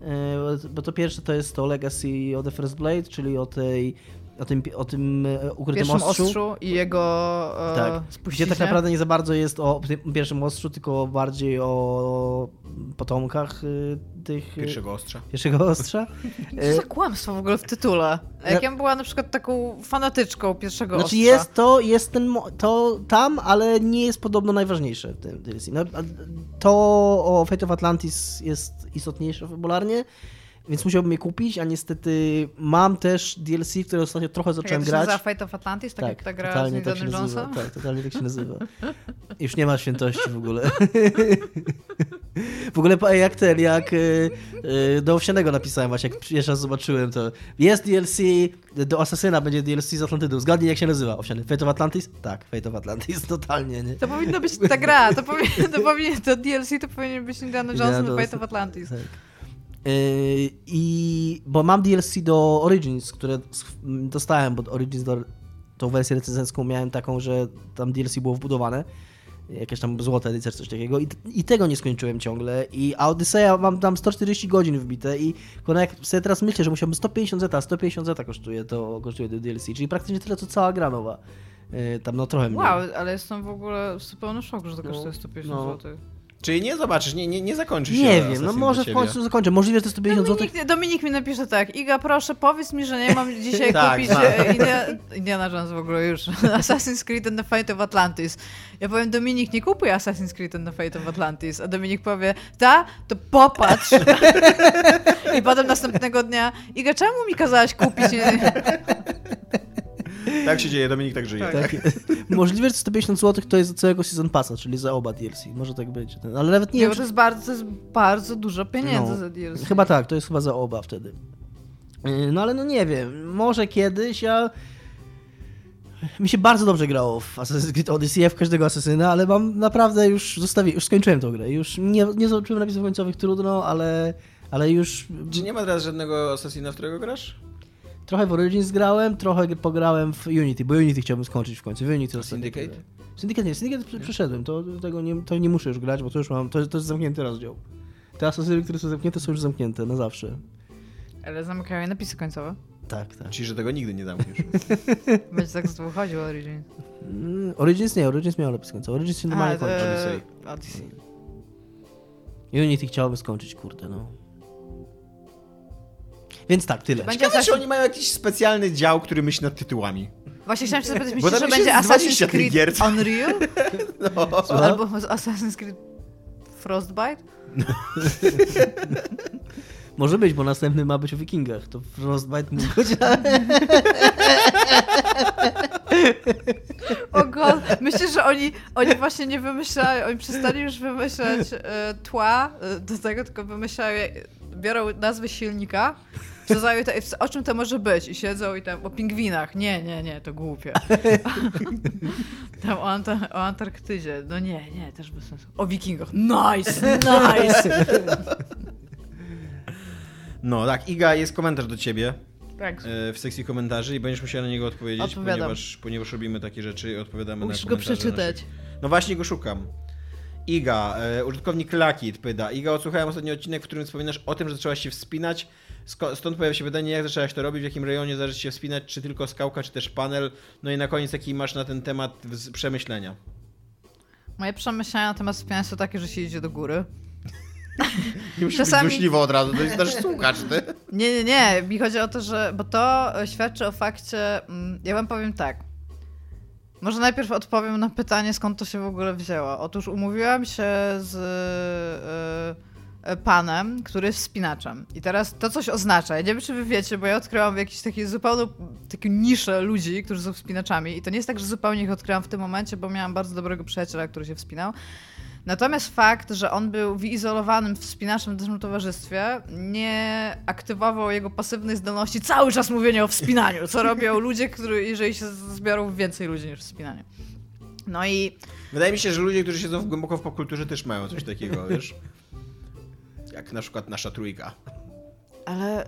e, bo to pierwsze to jest to Legacy o The First Blade, czyli o tej o tym, o tym e, ukrytym Pierwszym ostrzu. ostrzu i jego e, Tak. spuściźnie. Gdzie tak naprawdę nie za bardzo jest o tym pierwszym ostrzu, tylko bardziej o potomkach y, tych... y, Pierwszego ostrza. Pierwszego ostrza. Co za kłamstwo w ogóle w tytule? Jak ja była na przykład taką fanatyczką pierwszego Znaczy ostrza. jest to, jest ten, to tam, ale nie jest podobno najważniejsze w tym DLC. No, to o Fate of Atlantis jest istotniejsze fabularnie. Więc musiałbym je kupić, a niestety mam też DLC, w które ostatnio trochę Tak, zacząłem jak to grać. nazywa Fate of Atlantis, tak, jak ta gra z tak się nazywa. Tak, totalnie tak się nazywa. Już nie ma świętości w ogóle. W ogóle jak ten, jak y, y, do Owsianego napisałem właśnie, jak pierwszy raz zobaczyłem to. Jest DLC, do Asasyna będzie DLC z Atlantydą. Zgadnij jak się nazywa. Owsiany. Fate of Atlantis? Tak, Fate of Atlantis, totalnie, nie? To powinno być ta gra, to, powinien, to, powinien, to DLC to powinien być Indiana Jones Jones. Fate of Atlantis. Tak. Yy, I bo mam DLC do Origins, które dostałem, bo Origins do, tą wersję recenzencką miałem taką, że tam DLC było wbudowane. Jakieś tam złote edycja, coś takiego. I, I tego nie skończyłem ciągle. I a Odyseja mam tam 140 godzin wbite i tylko jak sobie teraz myślę, że musiałbym 150 zeta, 150 zeta kosztuje to kosztuje to DLC, czyli praktycznie tyle co cała gra nowa. Yy, tam no trochę mniej. Wow, ale jestem w ogóle w zupełnym szoku, że to No, kosztuje 150 no. zł. Czyli nie zobaczysz, nie, nie, nie zakończy się Nie wiem, no może w końcu zakończę. Możliwe, że to 150 zł. Dominik, Dominik mi napisze tak, Iga proszę powiedz mi, że nie mam dzisiaj Tak, kupić tak. e, Indiana Jones w ogóle już, Assassin's Creed and the Fate of Atlantis. Ja powiem Dominik, nie kupuj Assassin's Creed and the Fate of Atlantis, a Dominik powie, ta, to popatrz. I potem następnego dnia, Iga czemu mi kazałaś kupić? Tak się dzieje, Dominik tak żyje. Tak. Możliwe, że 150 zł to jest za całego Season Passa, czyli za oba DLC. Może tak być. Ale nawet nie Nie, wiem, to jest bardzo, to jest bardzo dużo pieniędzy No, za DLC. Chyba tak, to jest chyba za oba wtedy. Yy, No ale no nie wiem, może kiedyś ja... Mi się bardzo dobrze grało w Assassin's Creed Odyssey, w każdego asesyna, ale mam naprawdę już zostawię, już skończyłem tą grę. Już nie, nie zobaczyłem napisów końcowych, trudno, ale, ale już Czy nie ma teraz żadnego Assassina, w którego grasz? Trochę w Origins grałem, trochę pograłem w Unity, bo Unity chciałbym skończyć w końcu. W Unity Syndicate? Syndicate nie, Syndicate prze- przeszedłem, to, tego nie, to nie muszę już grać, bo to już mam, to, to jest zamknięty rozdział. Te asesyny, które są zamknięte, są już zamknięte na zawsze. Ale zamykają je napisy końcowe. Tak, tak. Czyli, że tego nigdy nie zamkniesz. Będzie tak z dwóch chodził Origin. Mm, Origins nie, Origins miał napis końca. Origins się normalnie kończy. Odyssey. Odyssey. Unity chciałbym skończyć, kurde, no. Więc tak, tyle. Będzie Ciekawe, czy oni mają jakiś specjalny dział, który myśli nad tytułami. Właśnie chciałem się zapytać, myślisz, że będzie jest 20 Assassin's Creed gier. Unreal? No. Co? Albo Assassin's Creed Frostbite? Może być, bo następny ma być o wikingach. To Frostbite mógł być. O god, myślę, że oni, oni właśnie nie wymyślają, oni przestali już wymyślać e, tła e, do tego, tylko wymyślają, biorą nazwę silnika, wsadzają te, o czym to może być i siedzą i tam o pingwinach. Nie, nie, nie, to głupie. Tam o, Anta- o Antarktydzie. No nie, nie, też bez sensu. O wikingach. Nice, nice. no tak, Iga, jest komentarz do ciebie Tak, e, w sekcji komentarzy i będziesz musiała na niego odpowiedzieć, Odpowiadam. ponieważ, ponieważ robimy takie rzeczy i odpowiadamy musisz na go komentarze przeczytać. Naszych. No właśnie go szukam. Iga, e, użytkownik Lakit pyta. Iga, odsłuchałem ostatni odcinek, w którym wspominasz o tym, że zaczęłaś się wspinać. Stąd pojawia się pytanie, jak zaczęłaś to robić, w jakim rejonie zaczęłaś się wspinać, czy tylko skałka, czy też panel. No i na koniec, jaki masz na ten temat przemyślenia? Moje przemyślenia na temat wspinania są takie, że się idzie do góry. Nie musisz Czasami- być złośliwy od razu, to jest nasz słuchacz, ty. Nie, nie, nie. Mi chodzi o to, że. Bo to świadczy o fakcie. mm, Ja wam powiem tak. Może najpierw odpowiem na pytanie, skąd to się w ogóle wzięło. Otóż umówiłam się z e, panem, który jest wspinaczem. I teraz to coś oznacza. Ja nie wiem, czy wy wiecie, bo ja odkryłam jakieś takie zupełną taką niszę ludzi, którzy są wspinaczami. I to nie jest tak, że zupełnie ich odkryłam w tym momencie, bo miałam bardzo dobrego przyjaciela, który się wspinał. Natomiast fakt, że on był wyizolowanym wspinaczem w naszym towarzystwie, nie aktywował jego pasywnej zdolności cały czas mówienia o wspinaniu, co robią ludzie, którzy, jeżeli się zbiorą więcej ludzi niż wspinanie. No i Wydaje mi się, że ludzie, którzy siedzą w- głęboko w popkulturze też mają coś takiego, wiesz? Jak na przykład nasza trójka. Ale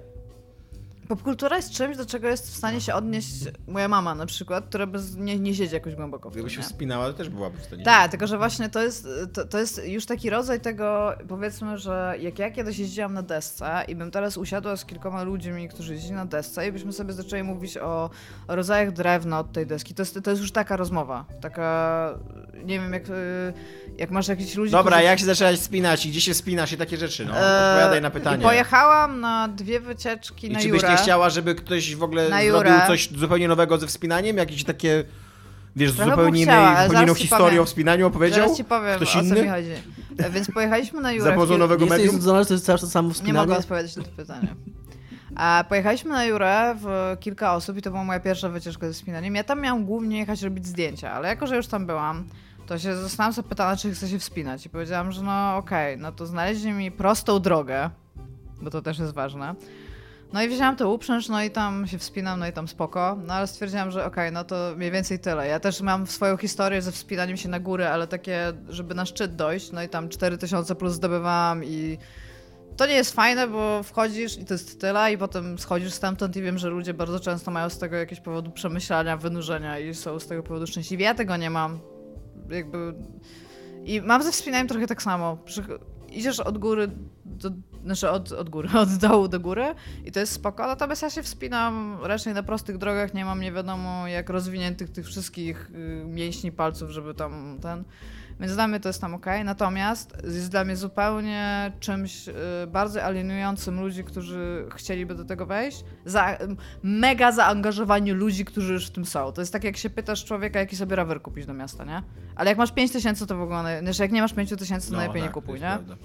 popkultura jest czymś, do czego jest w stanie się odnieść moja mama na przykład, która bez, nie, nie siedzi jakoś głęboko w tym. Gdyby się nie? wspinała, to też byłaby w stanie. Tak, tylko że właśnie to jest, to, to jest już taki rodzaj tego, powiedzmy, że jak ja kiedyś jeździłam na desce i bym teraz usiadła z kilkoma ludźmi, którzy jeździli na desce i byśmy sobie zaczęli mówić o, o rodzajach drewna od tej deski, to jest, to jest już taka rozmowa. Taka, nie wiem, jak, y, jak masz jakichś ludzi, Dobra, którzy... jak się zaczęłaś spinać i gdzie się spinasz i takie rzeczy, no. Eee, Odpowiadaj na pytanie. I pojechałam na dwie wycieczki I na nie chciała, żeby ktoś w ogóle Na zrobił Jurę. coś zupełnie nowego ze wspinaniem? Jakieś takie Wiesz, Trochę zupełnie, bym chciała, innej, ale zupełnie inną ci historię powiem. o wspinaniu opowiedział? Zaraz ci powiem, Ktoś o co inny? mi chodzi. E, Więc pojechaliśmy na Jurę. W kil- nowego Jesteś medium? że to jest cały czas samo Nie wspinanie? mogę odpowiedzieć na to pytanie. A pojechaliśmy na Jurę w kilka osób i to była moja pierwsza wycieczka ze wspinaniem. Ja tam miałam głównie jechać robić zdjęcia, ale jako, że już tam byłam, to się zostałam zapytana, czy chcę się wspinać. I powiedziałam, że no okej, no to znaleźli mi prostą drogę, bo to też jest ważne. No i wzięłam to uprzęż, no i tam się wspinam, no i tam spoko. No ale stwierdziłam, że okej, no to mniej więcej tyle. Ja też mam swoją historię ze wspinaniem się na górę, ale takie, żeby na szczyt dojść, no i tam 4000 plus zdobywałam i to nie jest fajne, bo wchodzisz i to jest tyle, i potem schodzisz stamtąd i wiem, że ludzie bardzo często mają z tego jakieś powodu przemyślania, wynurzenia i są z tego powodu szczęśliwi. Ja tego nie mam. Jakby... I mam ze wspinaniem trochę tak samo. Idziesz od góry, do... znaczy od, od góry, od dołu do góry i to jest spoko, natomiast ja się wspinam raczej na prostych drogach, nie mam nie wiadomo jak rozwiniętych tych wszystkich y, mięśni palców, żeby tam ten... Więc dla mnie to jest tam ok. Natomiast jest dla mnie zupełnie czymś y, bardzo alienującym ludzi, którzy chcieliby do tego wejść. Za, mega zaangażowani ludzi, którzy już w tym są. To jest tak, jak się pytasz człowieka, jaki sobie rower kupić do miasta, nie? Ale jak masz 5 tysięcy, to w ogóle. Znaczy, jak nie masz 5 tysięcy, to No, najlepiej nie tak, to kupuj, nie? prawda.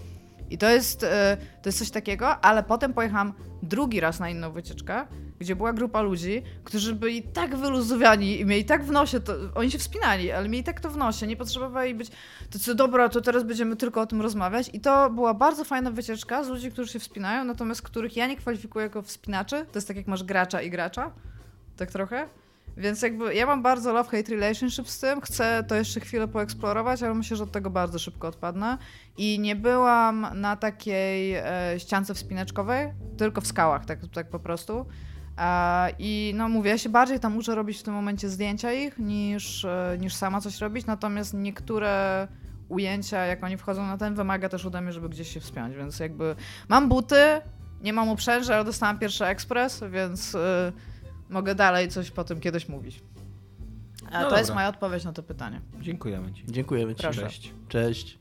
I to jest, e, to jest coś takiego, ale potem pojechałam drugi raz na inną wycieczkę, gdzie była grupa ludzi, którzy byli tak wyluzowiani i mieli tak w nosie, to, oni się wspinali, ale mieli tak to w nosie, nie potrzebowali być, to co dobra, to teraz będziemy tylko o tym rozmawiać. I to była bardzo fajna wycieczka z ludzi, którzy się wspinają, natomiast których ja nie kwalifikuję jako wspinaczy, to jest tak jak masz gracza i gracza, tak trochę. Więc jakby ja mam bardzo love-hate relationship z tym, chcę to jeszcze chwilę poeksplorować, ale myślę, że od tego bardzo szybko odpadnę. I nie byłam na takiej e, ściance wspinaczkowej, tylko w skałach, tak, tak po prostu. E, I no mówię, ja się bardziej tam muszę robić w tym momencie zdjęcia ich, niż, e, niż sama coś robić, natomiast niektóre ujęcia, jak oni wchodzą na ten, wymaga też ode mnie, żeby gdzieś się wspiąć, więc jakby mam buty, nie mam uprzęży, ale dostałam pierwszy ekspres, więc e, mogę dalej coś po tym kiedyś mówić. A No to jest dobra. moja odpowiedź na to pytanie. Dziękujemy ci. Dziękujemy ci. Proszę. Cześć. Cześć.